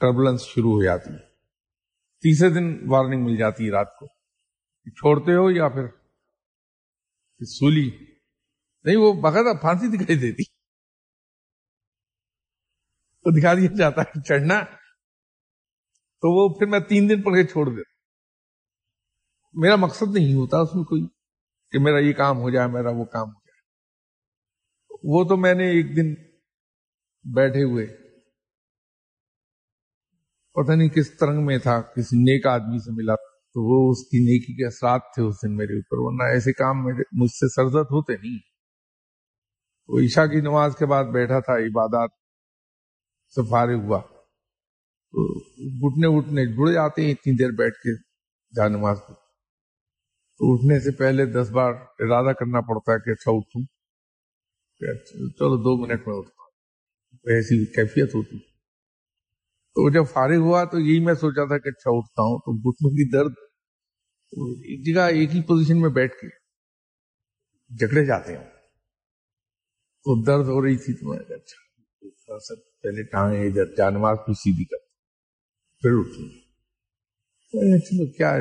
ٹربلنس شروع ہو جاتی ہے۔ تیسرے دن وارننگ مل جاتی ہے رات کو۔ چھوڑتے ہو یا پھر سولی۔ نہیں، وہ باقاعدہ پھانسی دکھائی دیتی۔ تو دکھا دیا جاتا ہے چڑھنا۔ تو وہ پھر میں تین دن پڑھ کے چھوڑ دیتا۔ میرا مقصد نہیں ہوتا اس میں کوئی کہ میرا یہ کام ہو جائے، میرا وہ کام ہو جائے۔ وہ تو میں نے ایک دن بیٹھے ہوئے پتہ نہیں کس ترنگ میں تھا کسی نیک آدمی سے ملا۔ تو وہ اس کی نیکی کے اثرات تھے اس دن میرے اوپر، ورنہ ایسے کام میرے مجھ سے سرزد ہوتے نہیں۔ وہ عشاء کی نماز کے بعد بیٹھا تھا، عبادات سے فارغ ہوا۔ تو گھٹنے وٹنے جڑ جاتے ہیں، اتنی دیر بیٹھ کے جا نماز کو تو اٹھنے سے پہلے دس بار ارادہ کرنا پڑتا ہے کہ اچھا اٹھوں۔ اچھا، چلو دو منٹ میں اٹھتا ایسی کیفیت ہوتی۔ تو جب فارغ ہوا تو یہی میں سوچا تھا کہ اچھا اٹھتا ہوں تو گھٹنوں کی درد ایک جگہ ایک ہی پوزیشن میں بیٹھ کے جکڑے جاتے ہیں۔ تو درد ہو رہی تھی تو میں اچھا پہلے ٹانگیں ادھر جانواز کو سیدھی کر۔ پھر اٹھوں چلو کیا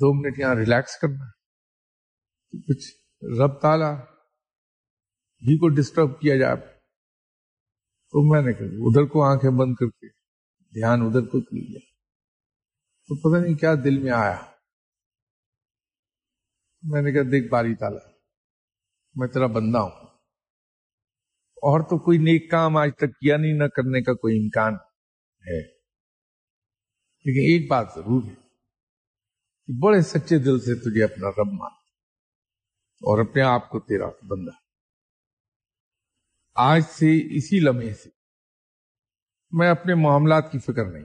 دو منٹ یہاں ریلیکس کرنا کچھ رب تالا ہی کو ڈسٹرب کیا جائے۔ تو میں نے کہا، ادھر کو آنکھیں بند کر کے دھیان ادھر کو کیا تو پتہ نہیں کیا دل میں آیا۔ میں نے کہا، دیکھ باری تالا میں تیرا بندہ ہوں۔ اور تو کوئی نیک کام آج تک کیا نہیں، نہ کرنے کا کوئی امکان ہے۔ لیکن ایک بات ضرور ہے کہ بڑے سچے دل سے تجھے اپنا رب مان۔ اور اپنے آپ کو تیرا بندہ۔ آج سے اسی لمحے سے میں اپنے معاملات کی فکر نہیں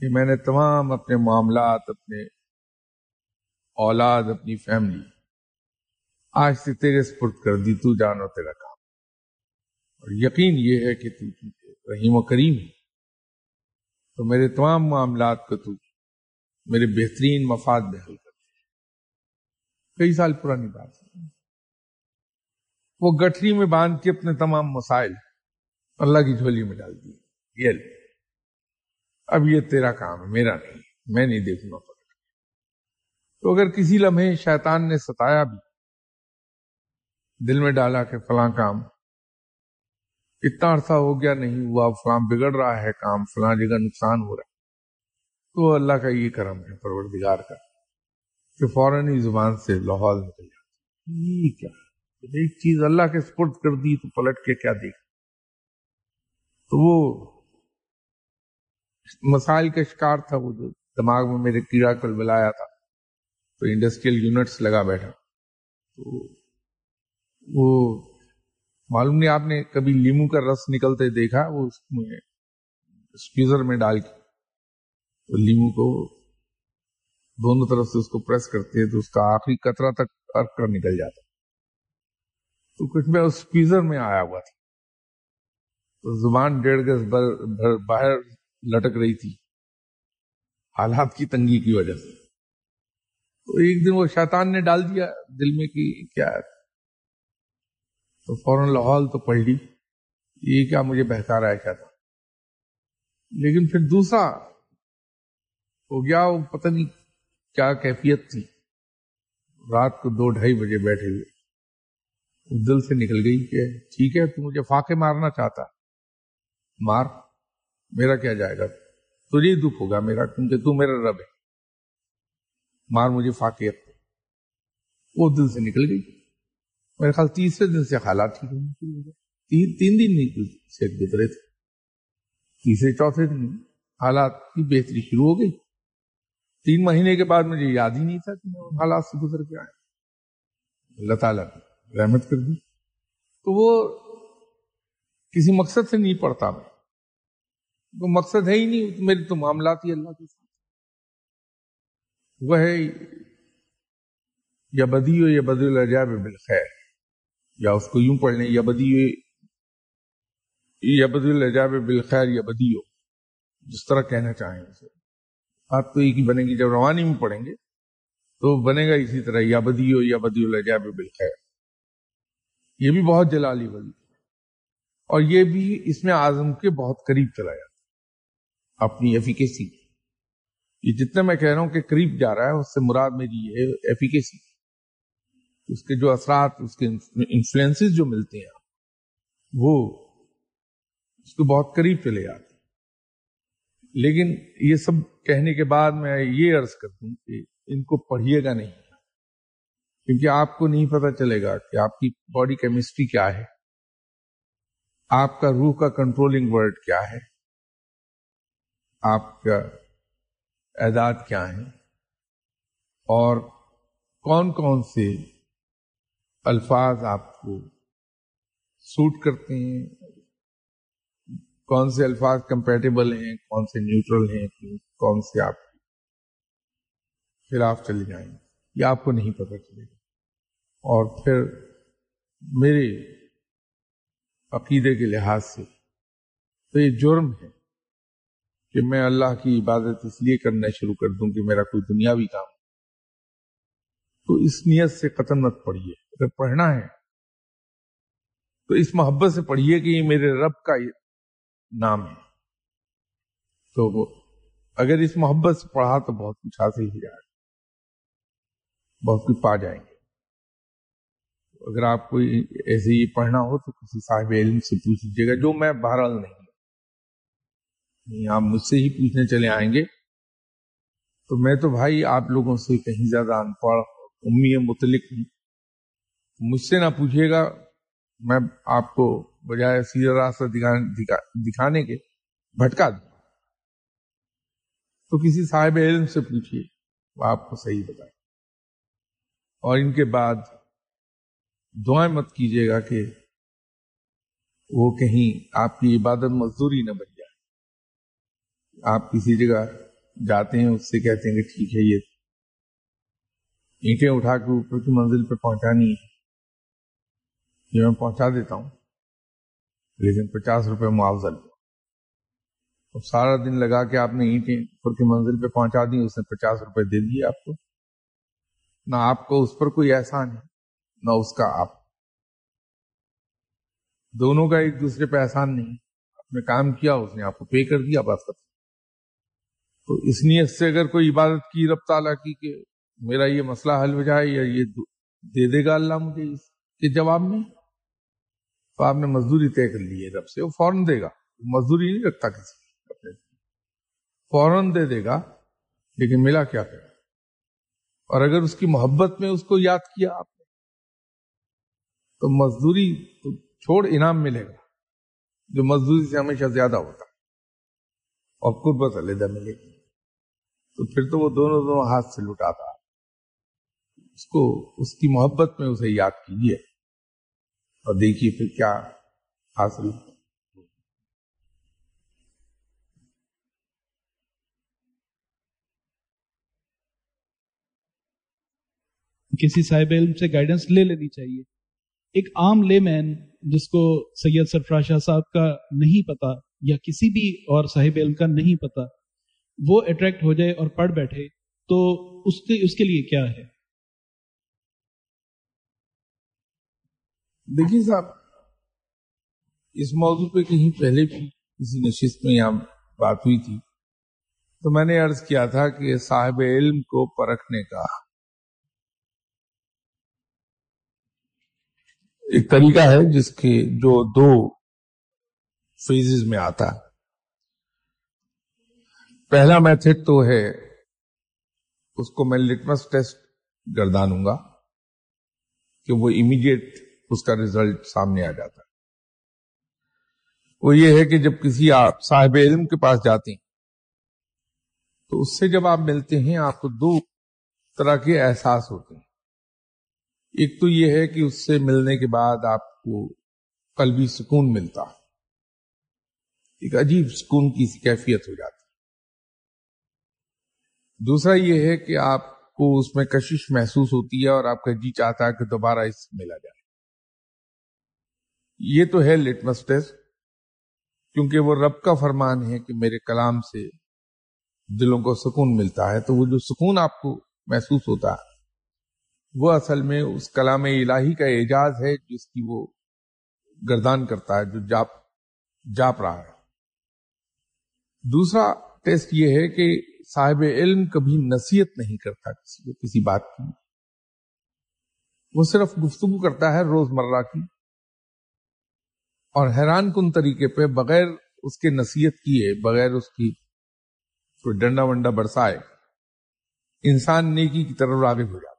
کہ میں نے تمام اپنے معاملات، اپنے اولاد، اپنی فیملی، آج سے تیرے سپرد کر دی، تو جانو تیرا کام۔ اور یقین یہ ہے کہ تو رحیم و کریم تو میرے تمام معاملات کو تو میرے بہترین مفاد میں حل کر کئی سال پرانی بات وہ گٹھری میں باندھ کے اپنے تمام مسائل اللہ کی جھولی میں ڈال دی۔ یہ اب یہ تیرا کام ہے، میرا نہیں۔ میں نہیں دیکھوں گا۔ تو اگر کسی لمحے شیطان نے ستایا بھی، دل میں ڈالا کہ فلاں کام، اتنا عرصہ ہو گیا، نہیں ہوا، فلاں بگڑ رہا ہے کام، فلاں جگہ نقصان ہو رہا ہے، تو اللہ کا یہ کرم ہے، پروردگار کا، کہ فوراً ہی زبان سے لاہور نکل جاتا۔ یہ کیا؟ ایک چیز اللہ کے سپرد کر دی تو پلٹ کے کیا دیکھ؟ تو وہ مسائل کا شکار تھا وہ جو دماغ میں میرے کیڑا کل بلایا تھا، تو انڈسٹریل یونٹس لگا بیٹھا۔ تو وہ معلوم نہیں آپ نے کبھی لیمو کا رس نکلتے دیکھا؟ وہ اس میں اسپیزر میں ڈال کے تو لیمو کو دونوں طرف سے اس کو پریس کرتے تو اس کا آخری قطرہ تک ارک کر نکل جاتا۔ تو کچھ میں اس اسپیزر میں آیا ہوا تھا۔ زبان ڈیڑھ گز باہر لٹک رہی تھی۔ حالات کی تنگی کی وجہ سے۔ تو ایک دن وہ شیطان نے ڈال دیا دل میں کہ کیا ہے؟ تو فوراً لاہور تو پڑھ لی۔ یہ کیا مجھے بہکا رہا ہے کیا تھا؟ لیکن پھر دوسرا ہو گیا، وہ پتہ نہیں کیا کیفیت تھی۔ رات کو دو ڈھائی بجے بیٹھے ہوئے۔ دل سے نکل گئی کہ ٹھیک ہے، تو مجھے فاقے مارنا چاہتا۔ مار، میرا کیا جائے گا؟ تجھے دکھ ہوگا میرا، کیونکہ تو میرا رب ہے۔ مار مجھے فاقے وہ دل سے نکل گئی۔ میرے خیال تیسرے دن سے حالات ٹھیک ہونے شروع ہو تین تین دن نہیں سے گزرے تھے۔ تیسرے، چوتھے دن حالات کی بہتری شروع ہو گئی۔ تین مہینے کے بعد مجھے یاد ہی نہیں تھا کہ میں ان حالات سے گزر کے آئے اللہ تعالیٰ نے رحمت کر دی۔ تو وہ کسی مقصد سے نہیں پڑتا میں۔ تو مقصد ہے ہی نہیں میری تو معاملات ہی اللہ کے ساتھ وہ ہے یا بدی ہو یا بدی الجاب بالخیر۔ یا اس کو یوں پڑھ لیں یا بدی یا بدی الجاب بالخیر یا بدی ہو۔ جس طرح کہنا چاہیں اسے۔ بات تو ایک ہی بنے گی، جب روانی میں پڑھیں گے، تو بنے گا اسی طرح یا بدی ہو یا بدی الجاب بالخیر۔ یہ بھی بہت جلالی ولی۔ اور یہ بھی اس میں اعظم کے بہت قریب چلا جاتا اپنی ایفیکیسی یہ جتنا میں کہہ رہا ہوں کہ قریب جا رہا ہے، اس سے مراد میری یہ ایفیکیسی اس کے جو اثرات، اس کے انفلوئنس جو ملتے ہیں، وہ اس کو بہت قریب چلے جاتے لیکن یہ سب کہنے کے بعد میں یہ عرض کر دوں کہ ان کو پڑھیے گا نہیں۔ کیونکہ آپ کو نہیں پتا چلے گا کہ آپ کی باڈی کیمسٹری کیا ہے۔ آپ کا روح کا کنٹرولنگ ورڈ کیا ہے۔ آپ کا اعداد کیا ہے اور کون کون سے الفاظ آپ کو سوٹ کرتے ہیں؟ کون سے الفاظ کمپیٹیبل ہیں؟ کون سے نیوٹرل ہیں؟ کون سے آپ خلاف چلے جائیں؟ یہ آپ کو نہیں پتہ چلے گا۔ اور پھر میرے عقیدے کے لحاظ سے تو یہ جرم ہے کہ میں اللہ کی عبادت اس لیے کرنا شروع کر دوں کہ میرا کوئی دنیاوی کام تو اس نیت سے قتل مت پڑھیے۔ اگر پڑھنا ہے، تو اس محبت سے پڑھیے کہ یہ میرے رب کا نام ہے۔ تو اگر اس محبت سے پڑھا تو بہت کچھ حاصل ہو جائے۔ بہت کچھ پا جائیں گے۔ اگر آپ کو ایسے ہی پڑھنا ہو تو کسی صاحب علم سے پوچھ لیجیے گا، جو میں بہرحال نہیں۔ آپ مجھ سے ہی پوچھنے چلے آئیں گے۔ تو میں تو بھائی آپ لوگوں سے کہیں زیادہ ان پڑھ امی متعلق ہوں۔ مجھ سے نہ پوچھیے گا، میں آپ کو بجائے سیدھا راستہ دکھانے کے بھٹکا دوں۔ تو کسی صاحب علم سے پوچھیے، وہ آپ کو صحیح بتائے۔ اور ان کے بعد دعائیں مت کیجیے گا کہ وہ کہیں آپ کی عبادت مزدوری نہ بن جائے آپ کسی جگہ جاتے ہیں، اس سے کہتے ہیں کہ ٹھیک ہے، یہ اینٹیں اٹھا کے اوپر کی منزل پہ پہنچانی ہے۔ یہ میں پہنچا دیتا ہوں۔ لیکن پچاس روپے معاوضہ لو اب سارا دن لگا کے آپ نے اینٹیں اوپر کی منزل پہ پہنچا دی، اس نے پچاس روپے دے دیے آپ کو۔ نہ آپ کو اس پر کوئی احسان ہے، نہ اس کا آپ۔ دونوں کا ایک دوسرے پہ احسان نہیں۔ آپ نے کام کیا، اس نے آپ کو پے کر دیا، بات ختم۔ تو اس نیت سے اگر کوئی عبادت کی، رب تعالیٰ کی کہ میرا یہ مسئلہ حل ہو جائے یا یہ دے دے گا اللہ مجھے اس کے جواب میں، تو آپ نے مزدوری طے کر لی ہے رب سے، وہ فوراً دے گا۔ مزدوری نہیں رکھتا کسی اپنے۔ فوراً دے دے گا، لیکن ملا کیا کرا اور اگر اس کی محبت میں اس کو یاد کیا آپ نے، تو مزدوری تو چھوڑ انعام ملے گا۔ جو مزدوری سے ہمیشہ زیادہ ہوتا اور قربت علیحدہ ملے گی۔ تو پھر تو وہ دونوں دونوں ہاتھ سے لٹاتا۔ اس کو، اس کی محبت میں اسے یاد کیجیے اور دیکھیے پھر کیا حاصل۔ کسی صاحب علم سے گائیڈنس لے لینی چاہیے۔ ایک عام لے مین جس کو سید سرفراز شاہ صاحب کا نہیں پتا یا کسی بھی اور صاحب علم کا نہیں پتا وہ اٹریکٹ ہو جائے اور پڑھ بیٹھے، تو اس کے اس کے لیے کیا ہے؟ دیکھیے صاحب، اس موضوع پہ کہیں پہلے بھی کسی نشست میں یہاں بات ہوئی تھی، تو میں نے عرض کیا تھا کہ صاحب علم کو پرکھنے کا ایک طریقہ ہے جس کے، جو دو فیزز میں آتا ہے۔ پہلا میتھڈ تو ہے، اس کو میں لٹمس ٹیسٹ گردانوں گا کہ وہ امیڈیٹ اس کا ریزلٹ سامنے آ جاتا ہے۔ وہ یہ ہے کہ جب کسی آپ صاحب علم کے پاس جاتے ہیں، تو اس سے جب آپ ملتے ہیں، آپ کو دو طرح کے احساس ہوتے ہیں۔ ایک تو یہ ہے کہ اس سے ملنے کے بعد آپ کو قلبی سکون ملتا ایک عجیب سکون کی کیفیت ہو جاتی دوسرا یہ ہے کہ آپ کو اس میں کشش محسوس ہوتی ہے اور آپ کا جی چاہتا ہے کہ دوبارہ اس ملا جائے۔ یہ تو ہے لٹمس ٹیسٹ کیونکہ وہ رب کا فرمان ہے کہ میرے کلام سے دلوں کو سکون ملتا ہے، تو وہ جو سکون آپ کو محسوس ہوتا ہے، وہ اصل میں اس کلام الہی کا اعجاز ہے جس کی وہ گردان کرتا ہے، جو جاپ جاپ رہا ہے۔ دوسرا ٹیسٹ یہ ہے کہ صاحب علم کبھی نصیحت نہیں کرتا کسی کو، کسی بات کی۔ وہ صرف گفتگو کرتا ہے روز مرہ کی۔ اور حیران کن طریقے پہ بغیر اس کے نصیحت کیے، بغیر اس کی کوئی ڈنڈا ونڈا برسائے، انسان نیکی کی طرف راغب ہو جاتا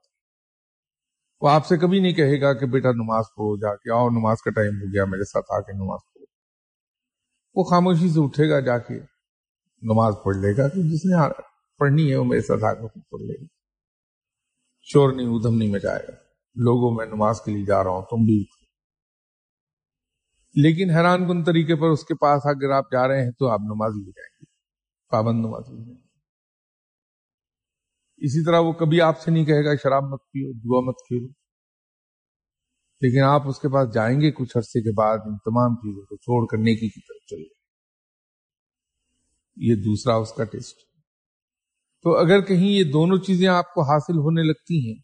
وہ آپ سے کبھی نہیں کہے گا کہ بیٹا نماز پڑھو، جا کے آؤ، نماز کا ٹائم ہو گیا، میرے ساتھ آ کے نماز پڑھو۔ وہ خاموشی سے اٹھے گا جا کے۔ نماز پڑھ لے گا کہ جس نے پڑھنی ہے وہ میرے ساتھ آ پڑھ لے گا۔ شور نہیں، ادھم نہیں مچائے گا۔ لوگوں میں نماز کے لیے جا رہا ہوں، تم بھی اٹھو۔ لیکن حیران کن طریقے پر اس کے پاس اگر آپ جا رہے ہیں تو آپ نماز ہو جائیں گے، پابند نماز ہو جائیں گے۔ اسی طرح وہ کبھی آپ سے نہیں کہے گا، شراب مت پیو، دعا مت کھیلو۔ لیکن آپ اس کے پاس جائیں گے کچھ عرصے کے بعد ان تمام چیزوں کو چھوڑ کر نیکی کی طرف چلے۔ یہ دوسرا اس کا ٹیسٹ۔ تو اگر کہیں یہ دونوں چیزیں آپ کو حاصل ہونے لگتی ہیں،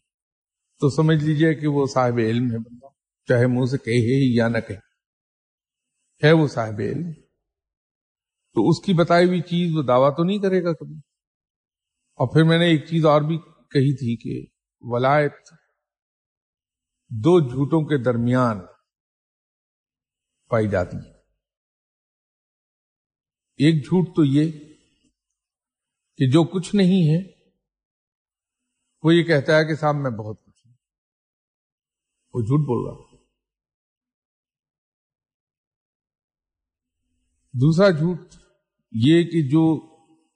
تو سمجھ لیجیے کہ وہ صاحب علم ہے بندہ۔ چاہے منہ سے کہے یا نہ کہے۔ ہے وہ صاحب علم۔ تو اس کی بتائی ہوئی چیز وہ دعویٰ تو نہیں کرے گا کبھی۔ اور پھر میں نے ایک چیز اور بھی کہی تھی کہ ولایت دو جھوٹوں کے درمیان پائی جاتی ہے۔ ایک جھوٹ تو یہ کہ جو کچھ نہیں ہے، وہ یہ کہتا ہے کہ صاحب میں بہت کچھ ہوں وہ جھوٹ بول رہا دوسرا جھوٹ یہ کہ جو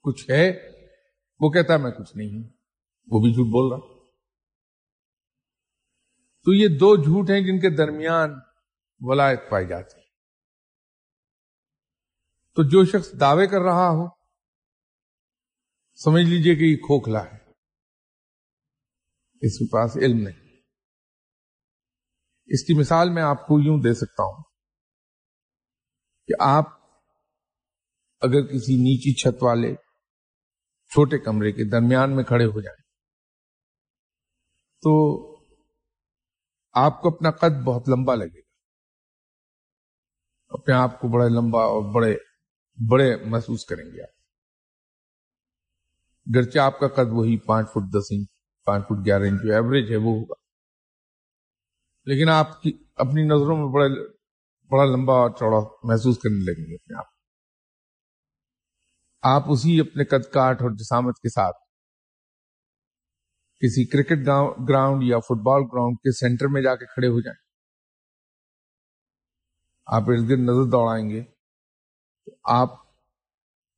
کچھ ہے، وہ کہتا ہے میں کچھ نہیں ہوں۔ وہ بھی جھوٹ بول رہا تو یہ دو جھوٹ ہیں جن کے درمیان ولایت پائی جاتی ہے تو جو شخص دعوے کر رہا ہو، سمجھ لیجیے کہ یہ کھوکھلا ہے۔ اس کے پاس علم نہیں۔ اس کی مثال میں آپ کو یوں دے سکتا ہوں کہ آپ اگر کسی نیچی چھت والے چھوٹے کمرے کے درمیان میں کھڑے ہو جائیں، تو آپ کو اپنا قد بہت لمبا لگے گا۔ اپنے آپ کو بڑا لمبا اور بڑے بڑے محسوس کریں گے آپ۔ گرچہ آپ کا قد وہی پانچ فٹ دس انچ، پانچ فٹ گیارہ انچ جو ایوریج ہے وہ ہوگا۔ لیکن آپ کی اپنی نظروں میں بڑا بڑا لمبا اور چوڑا محسوس کرنے لگیں گے اپنے آپ۔ آپ اسی اپنے قد کاٹ اور جسامت کے ساتھ کسی کرکٹ گراؤنڈ یا فٹ بال گراؤنڈ کے سینٹر میں جا کے کھڑے ہو جائیں۔ آپ ارد گرد نظر دوڑائیں گے۔ آپ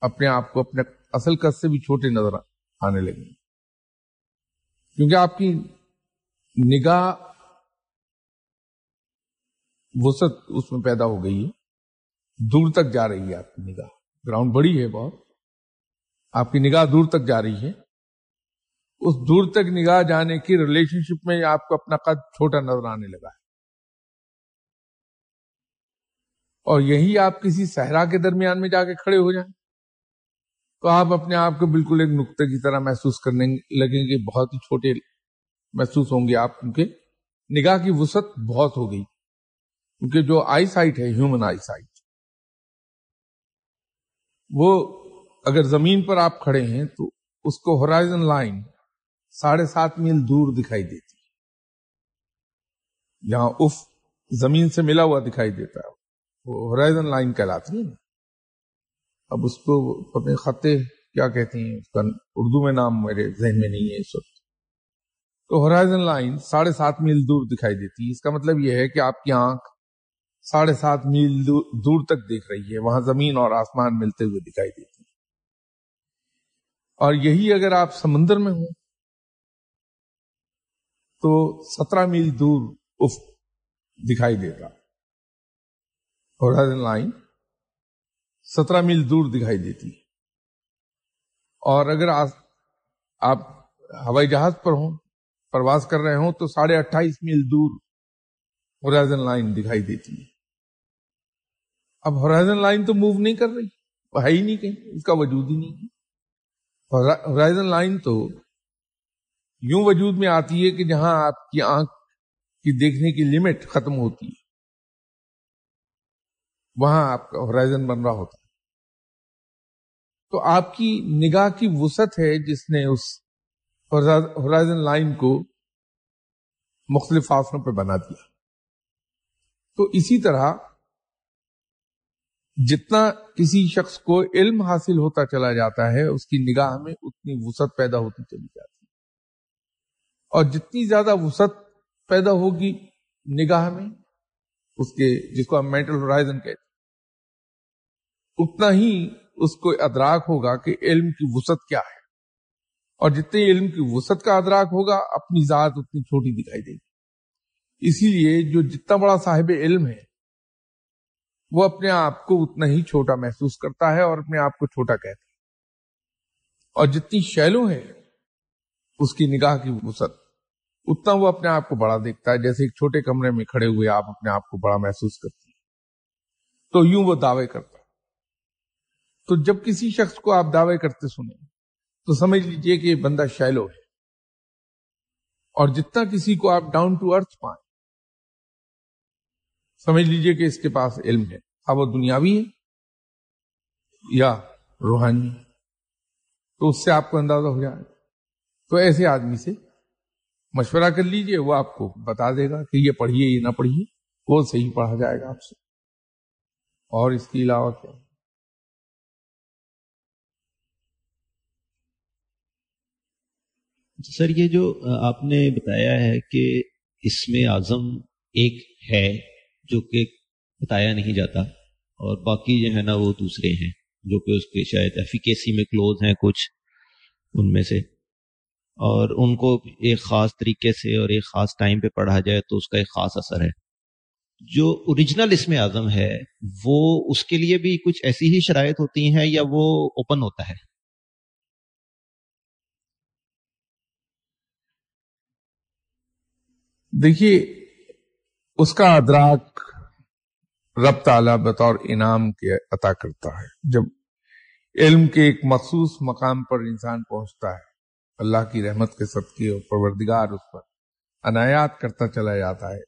اپنے آپ کو اپنے اصل قد سے بھی چھوٹے نظر آنے لگیں۔ کیونکہ آپ کی نگاہ وسط اس میں پیدا ہو گئی ہے۔ دور تک جا رہی ہے آپ کی نگاہ۔ گراؤنڈ بڑی ہے بہت۔ آپ کی نگاہ دور تک جا رہی ہے۔ اس دور تک نگاہ جانے کی ریلیشن شپ میں آپ کو اپنا قد چھوٹا نظر آنے لگا ہے۔ اور یہی آپ کسی صحرا کے درمیان میں جا کے کھڑے ہو جائیں۔ تو آپ اپنے آپ کو بالکل ایک نقطے کی طرح محسوس کرنے لگیں گے، بہت ہی چھوٹے محسوس ہوں گے آپ، کیونکہ نگاہ کی وسعت بہت ہو گئی۔ کیونکہ جو آئی سائٹ ہے ہیومن آئی سائٹ وہ اگر زمین پر آپ کھڑے ہیں، تو اس کو ہورائزن لائن ساڑھے سات میل دور دکھائی دیتی۔ ہے جہاں اف زمین سے ملا ہوا دکھائی دیتا ہے۔ ہورائزن لائن کہلاتی ہے اب اس کو اپنے خطے کیا کہتے ہیں۔ اس کا اردو میں نام میرے ذہن میں نہیں ہے اس وقت۔ تو ہورائزن لائن ساڑھے سات میل دور دکھائی دیتی ہے اس کا مطلب یہ ہے کہ آپ کی آنکھ ساڑھے سات میل دور تک دیکھ رہی ہے۔ وہاں زمین اور آسمان ملتے ہوئے دکھائی دیتی ہے اور یہی اگر آپ سمندر میں ہوں تو سترہ میل دور اف دکھائی دیتا۔ لائن، سترہ میل دور دکھائی دیتی۔ اور اگر آپ ہوائی جہاز پر ہوں، پرواز کر رہے ہوں، تو ساڑھے اٹھائیس میل دور ہورائزن لائن دکھائی دیتی ہے۔ اب ہورائزن لائن تو موو نہیں کر رہی وہ ہے ہی نہیں کہیں، اس کا وجود ہی نہیں ہورائزن لائن تو یوں وجود میں آتی ہے کہ جہاں آپ کی آنکھ کی دیکھنے کی لمٹ ختم ہوتی ہے۔ وہاں آپ کا ہورائزن بن رہا ہوتا ہے۔ تو آپ کی نگاہ کی وسعت ہے جس نے اس ہورائزن لائن کو مختلف فاصلوں پہ بنا دیا۔ تو اسی طرح جتنا کسی شخص کو علم حاصل ہوتا چلا جاتا ہے، اس کی نگاہ میں اتنی وسعت پیدا ہوتی چلی جاتی اور جتنی زیادہ وسعت پیدا ہوگی نگاہ میں، اس کے، جس کو ہم مینٹل ہورائزن کہتے اتنا ہی اس کو ادراک ہوگا کہ علم کی وسعت کیا ہے۔ اور جتنے علم کی وسعت کا ادراک ہوگا، اپنی ذات اتنی چھوٹی دکھائی دے گی۔ اسی لیے جو جتنا بڑا صاحب علم ہے، وہ اپنے آپ کو اتنا ہی چھوٹا محسوس کرتا ہے اور اپنے آپ کو چھوٹا کہتا ہے۔ اور جتنی شیلو ہے اس کی نگاہ کی وسعت، اتنا وہ اپنے آپ کو بڑا دیکھتا ہے۔ جیسے ایک چھوٹے کمرے میں کھڑے ہوئے آپ اپنے آپ کو بڑا محسوس کرتے ہیں۔ تو یوں وہ دعوے کرتا تو جب کسی شخص کو آپ دعوے کرتے سنیں، تو سمجھ لیجیے کہ یہ بندہ شیلو ہے۔ اور جتنا کسی کو آپ ڈاؤن ٹو ارتھ پائیں، سمجھ لیجیے کہ اس کے پاس علم ہے۔ اب وہ دنیاوی ہے یا روحانی؟ تو اس سے آپ کو اندازہ ہو جائے۔ تو ایسے آدمی سے مشورہ کر لیجیے، وہ آپ کو بتا دے گا کہ یہ پڑھیے، یہ نہ پڑھیے، وہ صحیح پڑھا جائے گا آپ سے۔ اور اس کے علاوہ کیا؟ اچھا، سر، یہ جو آپ نے بتایا ہے کہ اس میں اعظم ایک ہے جو کہ بتایا نہیں جاتا اور باقی جو ہے نا وہ دوسرے ہیں جو کہ اس کے شاید ایفیکیسی میں کلوز ہیں کچھ ان میں سے۔ اور ان کو ایک خاص طریقے سے اور ایک خاص ٹائم پہ پڑھا جائے تو اس کا ایک خاص اثر ہے۔ جو اوریجنل اس میں اعظم ہے، وہ اس کے لیے بھی کچھ ایسی ہی شرائط ہوتی ہیں یا وہ اوپن ہوتا ہے؟ دیکھیے، اس کا ادراک رب تعالی بطور انعام کے عطا کرتا ہے۔ جب علم کے ایک مخصوص مقام پر انسان پہنچتا ہے، اللہ کی رحمت کے صدقے اور پروردگار اس پر عنایات کرتا چلا جاتا ہے،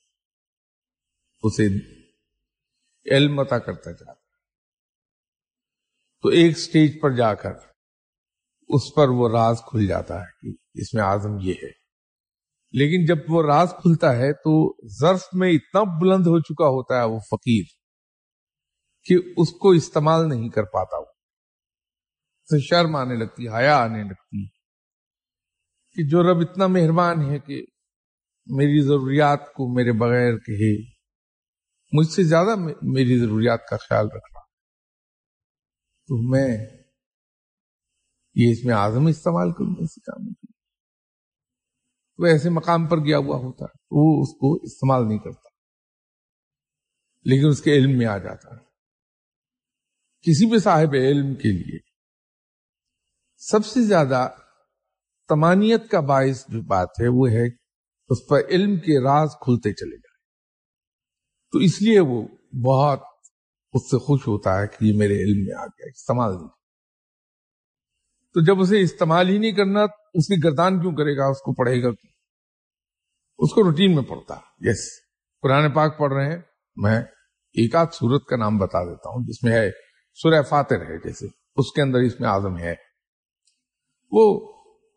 اسے علم عطا کرتا جاتا ہے۔ تو ایک سٹیج پر جا کر اس پر وہ راز کھل جاتا ہے کہ اس میں آزم یہ ہے۔ لیکن جب وہ راز کھلتا ہے تو ظرف میں اتنا بلند ہو چکا ہوتا ہے وہ فقیر کہ اس کو استعمال نہیں کر پاتا وہ۔ اسے شرم آنے لگتی، حیا آنے لگتی کہ جو رب اتنا مہربان ہے کہ میری ضروریات کو میرے بغیر کہے، مجھ سے زیادہ میری ضروریات کا خیال رکھ رہا تو میں یہ اس میں آزم استعمال کروں اسی کام میں۔ وہ ایسے مقام پر گیا ہوا ہوتا ہے۔ وہ اس کو استعمال نہیں کرتا۔ لیکن اس کے علم میں آ جاتا ہے۔ کسی بھی صاحب علم کے لیے سب سے زیادہ تمانیت کا باعث جو بات ہے وہ ہے اس پر علم کے راز کھلتے چلے جائے تو اس لیے وہ بہت اس سے خوش ہوتا ہے کہ یہ میرے علم میں آ گیا، استعمال نہیں۔ تو جب اسے استعمال ہی نہیں کرنا اس کی گردان کیوں کرے گا؟ اس کو پڑھے گا کیوں؟ اس کو روٹین میں پڑھتا یس قرآن پاک پڑھ رہے ہیں۔ میں ایک آدھ سورت کا نام بتا دیتا ہوں جس میں ہے سورہ فاتر ہے جیسے اس کے اندر اس میں آزم ہے۔ وہ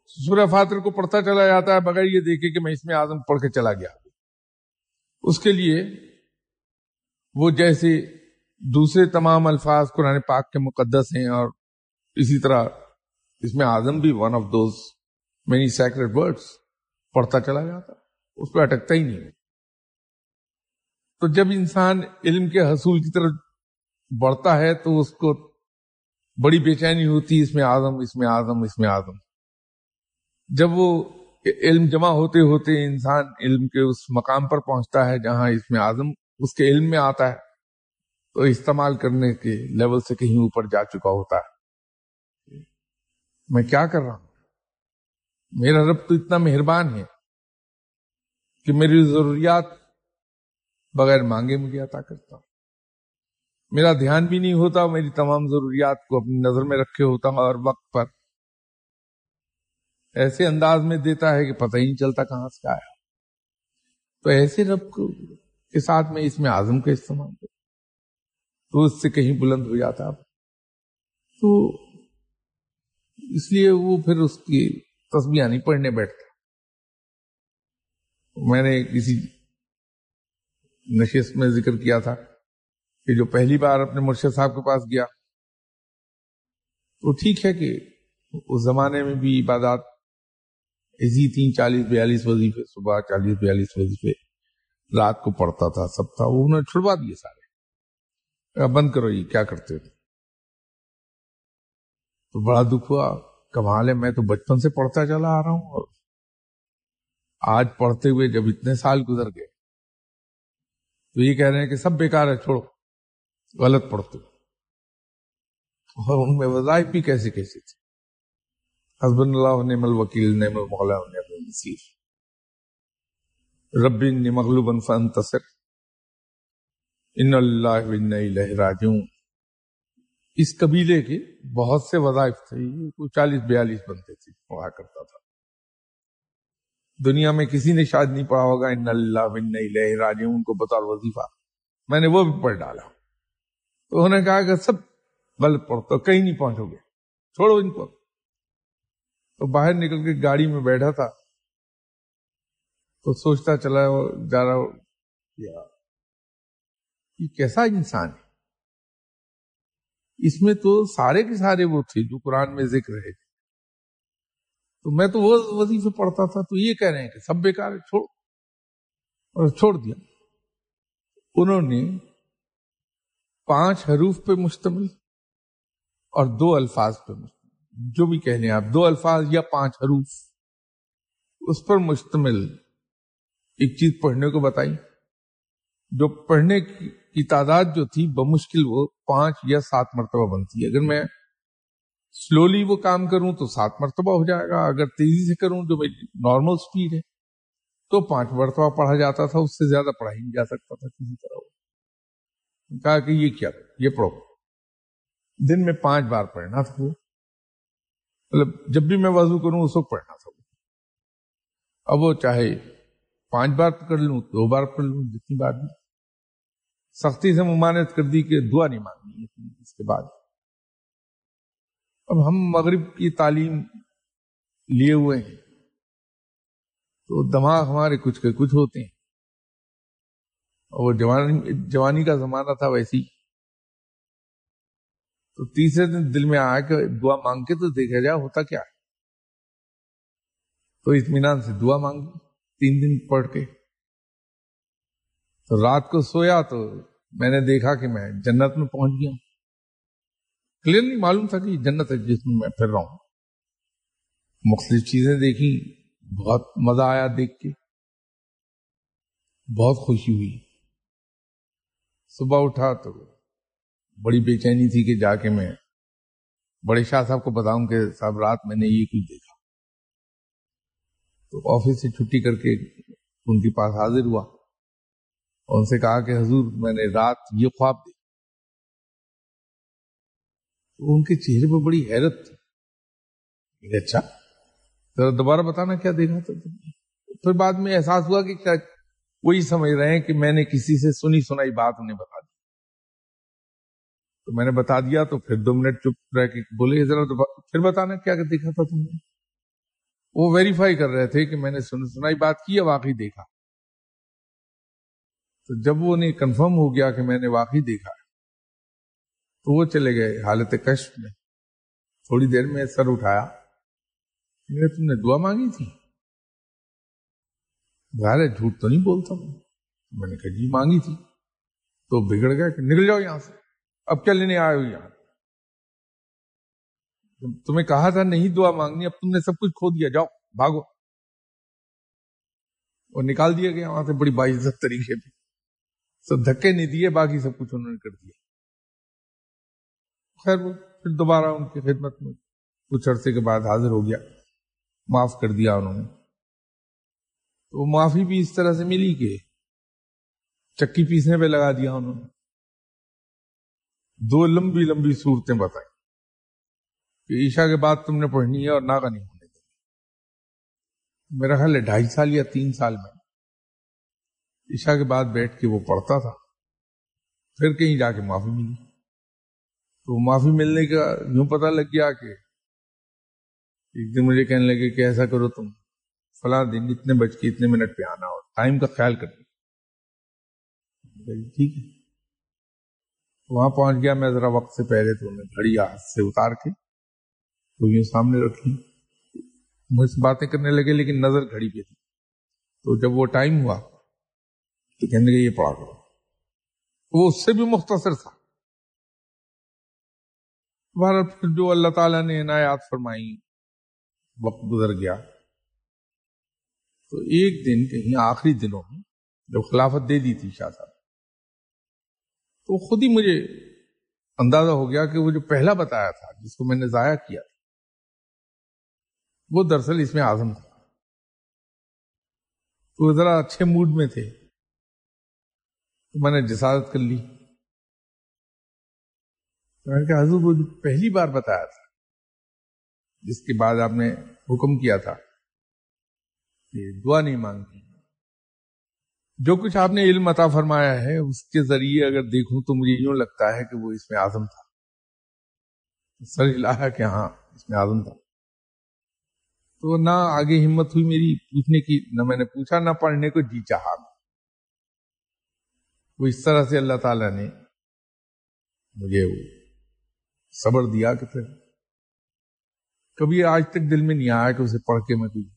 سورہ فاتر کو پڑھتا چلا جاتا ہے بغیر یہ دیکھے کہ میں اس میں آزم پڑھ کے چلا گیا۔ اس کے لیے وہ جیسے دوسرے تمام الفاظ قرآن پاک کے مقدس ہیں اور اسی طرح اس میں آزم بھی one of those many secret words پڑھتا چلا جاتا اس پہ اٹکتا ہی نہیں تو جب انسان علم کے حصول کی طرف بڑھتا ہے تو اس کو بڑی بے چینی ہوتی اس میں آزم اس میں آزم اس میں آزم جب وہ علم جمع ہوتے ہوتے انسان علم کے اس مقام پر پہنچتا ہے جہاں اس میں آزم اس کے علم میں آتا ہے، تو استعمال کرنے کے لیول سے کہیں اوپر جا چکا ہوتا ہے۔ میں کیا کر رہا ہوں؟ میرا رب تو اتنا مہربان ہے کہ میری ضروریات بغیر مانگے مجھے عطا کرتا ہوں۔ میرا دھیان بھی نہیں ہوتا، میری تمام ضروریات کو اپنی نظر میں رکھے ہوتا ہوں اور وقت پر ایسے انداز میں دیتا ہے کہ پتہ ہی نہیں چلتا کہاں سے آیا۔ تو ایسے رب کو کے ساتھ میں اس میں آزم کا استعمال کروں تو اس سے کہیں بلند ہو جاتا۔ تو اس لیے وہ پھر اس کی تصویر نہیں، پڑھنے بیٹھتا۔ میں نے کسی نشست میں ذکر کیا تھا کہ جو پہلی بار اپنے مرشد صاحب کے پاس گیا، تو ٹھیک ہے کہ اس زمانے میں بھی عبادات ایسی تین چالیس بیالیس وظیفے، صبح چالیس بیالیس وظیفے رات کو پڑھتا تھا، سب تھا، وہ انہوں نے چھڑوا دیے سارے۔ بند کرو، یہ کیا کرتے تھے تو بڑا دکھ ہوا۔ کمال ہے، میں تو بچپن سے پڑھتا چلا آ رہا ہوں اور آج پڑھتے ہوئے جب اتنے سال گزر گئے، تو یہ کہہ رہے ہیں کہ سب بیکار ہے، چھوڑو، غلط پڑھتے اور ان میں وظائف بھی کیسے کیسے تھے؟ حسب اللہ نعم الوکیل، نعم المولا نعم النصیر۔ رب ان فانتصر۔ ان اللہ و الیہ راجعون۔ اس قبیلے کے بہت سے وظائف تھے کوئی چالیس بیالیس بنتے تھے پڑھا کرتا تھا۔ دنیا میں کسی نے شاید نہیں پڑھا ہوگا، ان اللہ بن راج ان کو بطور وظیفہ۔ میں نے وہ بھی پڑھ ڈالا۔ تو انہوں نے کہا کہ سب غلط پڑھتا کہیں نہیں پہنچو گے، چھوڑو ان کو۔ تو باہر نکل کے گاڑی میں بیٹھا تھا۔ تو سوچتا چلا جا رہا یہ کیسا انسان ہے؟ اس میں تو سارے کے سارے وہ تھے جو قرآن میں ذکر ہے۔ تو میں تو وہ وظیفے پڑھتا تھا، تو یہ کہہ رہے ہیں کہ سب بیکار ہے چھوڑ اور چھوڑ دیا۔ انہوں نے پانچ حروف پہ مشتمل اور دو الفاظ پہ مشتمل۔ جو بھی کہہ لیں آپ، دو الفاظ یا پانچ حروف۔ اس پر مشتمل ایک چیز پڑھنے کو بتائی۔ جو پڑھنے کی تعداد جو تھی بمشکل وہ پانچ یا سات مرتبہ بنتی ہے۔ اگر میں سلولی وہ کام کروں تو سات مرتبہ ہو جائے گا، اگر تیزی سے کروں جو میری نارمل سپیڈ ہے تو پانچ مرتبہ پڑھا جاتا تھا، اس سے زیادہ پڑھا ہی نہیں جا سکتا تھا کسی طرح کہا کہ یہ کیا، یہ پڑھو دن میں پانچ بار پڑھنا تھا وہ۔ مطلب جب بھی میں وضو کروں اس وقت پڑھنا تھا وہ۔ اب وہ چاہے پانچ بار کر لوں، دو بار پڑھ لوں، جتنی بار بھی۔ سختی سے ممانت کر دی کہ دعا نہیں مانگنی اس کے بعد۔ اب ہم مغرب کی تعلیم لیے ہوئے ہیں، تو دماغ ہمارے کچھ کے کچھ ہوتے ہیں۔ اور وہ جوانی جوانی کا زمانہ تھا ویسی۔ تو تیسرے دن دل میں آیا کہ دعا مانگ کے تو دیکھا جائے، ہوتا کیا ہے؟ تو اطمینان سے دعا مانگی، تین دن پڑھ کے۔ تو رات کو سویا تو میں نے دیکھا کہ میں جنت میں پہنچ گیا کلیئرلی معلوم تھا کہ جنت ہے جس میں میں پھر رہا ہوں۔ مختلف چیزیں دیکھی، بہت مزہ آیا دیکھ کے۔ بہت خوشی ہوئی۔ صبح اٹھا تو بڑی بے چینی تھی کہ جا کے میں بڑے شاہ صاحب کو بتاؤں کہ صاحب رات میں نے یہ کچھ دیکھا۔ تو آفس سے چھٹی کر کے ان کے پاس حاضر ہوا۔ اور ان سے کہا کہ حضور میں نے رات یہ خواب دی تو ان کے چہرے پہ بڑی حیرت تھی۔ اچھا۔ ذرا دوبارہ بتانا کیا دیکھا تھا؟ پھر بعد میں احساس ہوا کہ کیا وہی سمجھ رہے ہیں کہ میں نے کسی سے سنی سنائی بات انہیں بتا دی۔ تو میں نے بتا دیا تو پھر دو منٹ چپ رہ کے بولے ذرا پھر بتانا کیا دیکھا تھا تم نے؟ وہ ویریفائی کر رہے تھے کہ میں نے سنائی بات کی یا واقعی دیکھا۔ تو جب وہ نہیں کنفرم ہو گیا کہ میں نے واقعی دیکھا تو وہ چلے گئے حالت کشف میں۔ تھوڑی دیر میں سر اٹھایا۔ میرے تم نے دعا مانگی تھی؟ ظاہر ہے جھوٹ تو نہیں بولتا میں۔ نے کہا جی مانگی تھی۔ تو بگڑ گیا کہ نکل جاؤ یہاں سے۔ اب کیا لینے آئے ہو یہاں؟ تمہیں کہا تھا نہیں دعا مانگنی، اب تم نے سب کچھ کھو دیا، جاؤ، بھاگو۔ اور نکال دیا گیا وہاں سے بڑی باعزت طریقے پہ سب دھکے نہیں دیے، باقی سب کچھ انہوں نے کر دیا۔ خیر، وہ پھر دوبارہ ان کی خدمت میں کچھ عرصے کے بعد حاضر ہو گیا۔ معاف کر دیا انہوں نے۔ تو معافی بھی اس طرح سے ملی کہ چکی پیسنے پہ لگا دیا انہوں نے۔ دو لمبی لمبی صورتیں بتائیں کہ عشاء کے بعد تم نے پڑھنی ہے اور ناگا نہیں ہونے دینی میرا خیال ہے ڈھائی سال یا تین سال میں۔ عشاء کے بعد بیٹھ کے وہ پڑھتا تھا۔ پھر کہیں جا کے معافی ملی۔ تو معافی ملنے کا یوں پتہ لگ گیا کہ ایک دن مجھے کہنے لگے کہ ایسا کرو تم۔ فلاں دن اتنے بج کے اتنے منٹ پہ آنا اور ٹائم کا خیال کرنا ٹھیک ہے۔ وہاں پہنچ گیا میں ذرا وقت سے پہلے تو انہیں گھڑی ہاتھ سے اتار کے تو یہ سامنے رکھی مجھ سے باتیں کرنے لگے لیکن نظر گھڑی پہ تھی۔ تو جب وہ ٹائم ہوا تو کہنے لگے یہ پڑھا کرو وہ اس سے بھی مختصر تھا۔ پھر جو اللہ تعالیٰ نے عنایات فرمائی، وقت گزر گیا۔ تو ایک دن کہیں آخری دنوں میں جب خلافت دے دی تھی شاہ صاحب، تو خود ہی مجھے اندازہ ہو گیا کہ وہ جو پہلا بتایا تھا، جس کو میں نے ضائع کیا تھا وہ دراصل اس میں آزم تھا۔ تو ذرا اچھے موڈ میں تھے۔ تو میں نے جسارت کر لی۔ میں نے کہا، حضور، وہ جو پہلی بار بتایا تھا، جس کے بعد آپ نے حکم کیا تھا کہ دعا نہیں مانگتی۔ جو کچھ آپ نے علم عطا فرمایا ہے، اس کے ذریعے اگر دیکھوں تو مجھے یوں لگتا ہے کہ وہ اس میں آزم تھا۔ سر ہلایا کہ ہاں اس میں آزم تھا۔ تو نہ آگے ہمت ہوئی میری پوچھنے کی، نہ میں نے پوچھا، نہ پڑھنے کو جی چاہا۔ وہ اس طرح سے اللہ تعالی نے مجھے وہ صبر دیا کہ پھر کبھی آج تک دل میں نہیں آیا کہ اسے پڑھ کے میں کوئی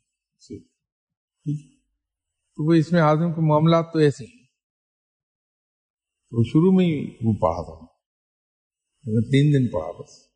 تو وہ اس میں آدم کے معاملات تو ایسے ہیں۔ تو شروع میں ہی وہ پڑھا تھا۔ میں تین دن پڑھا بس۔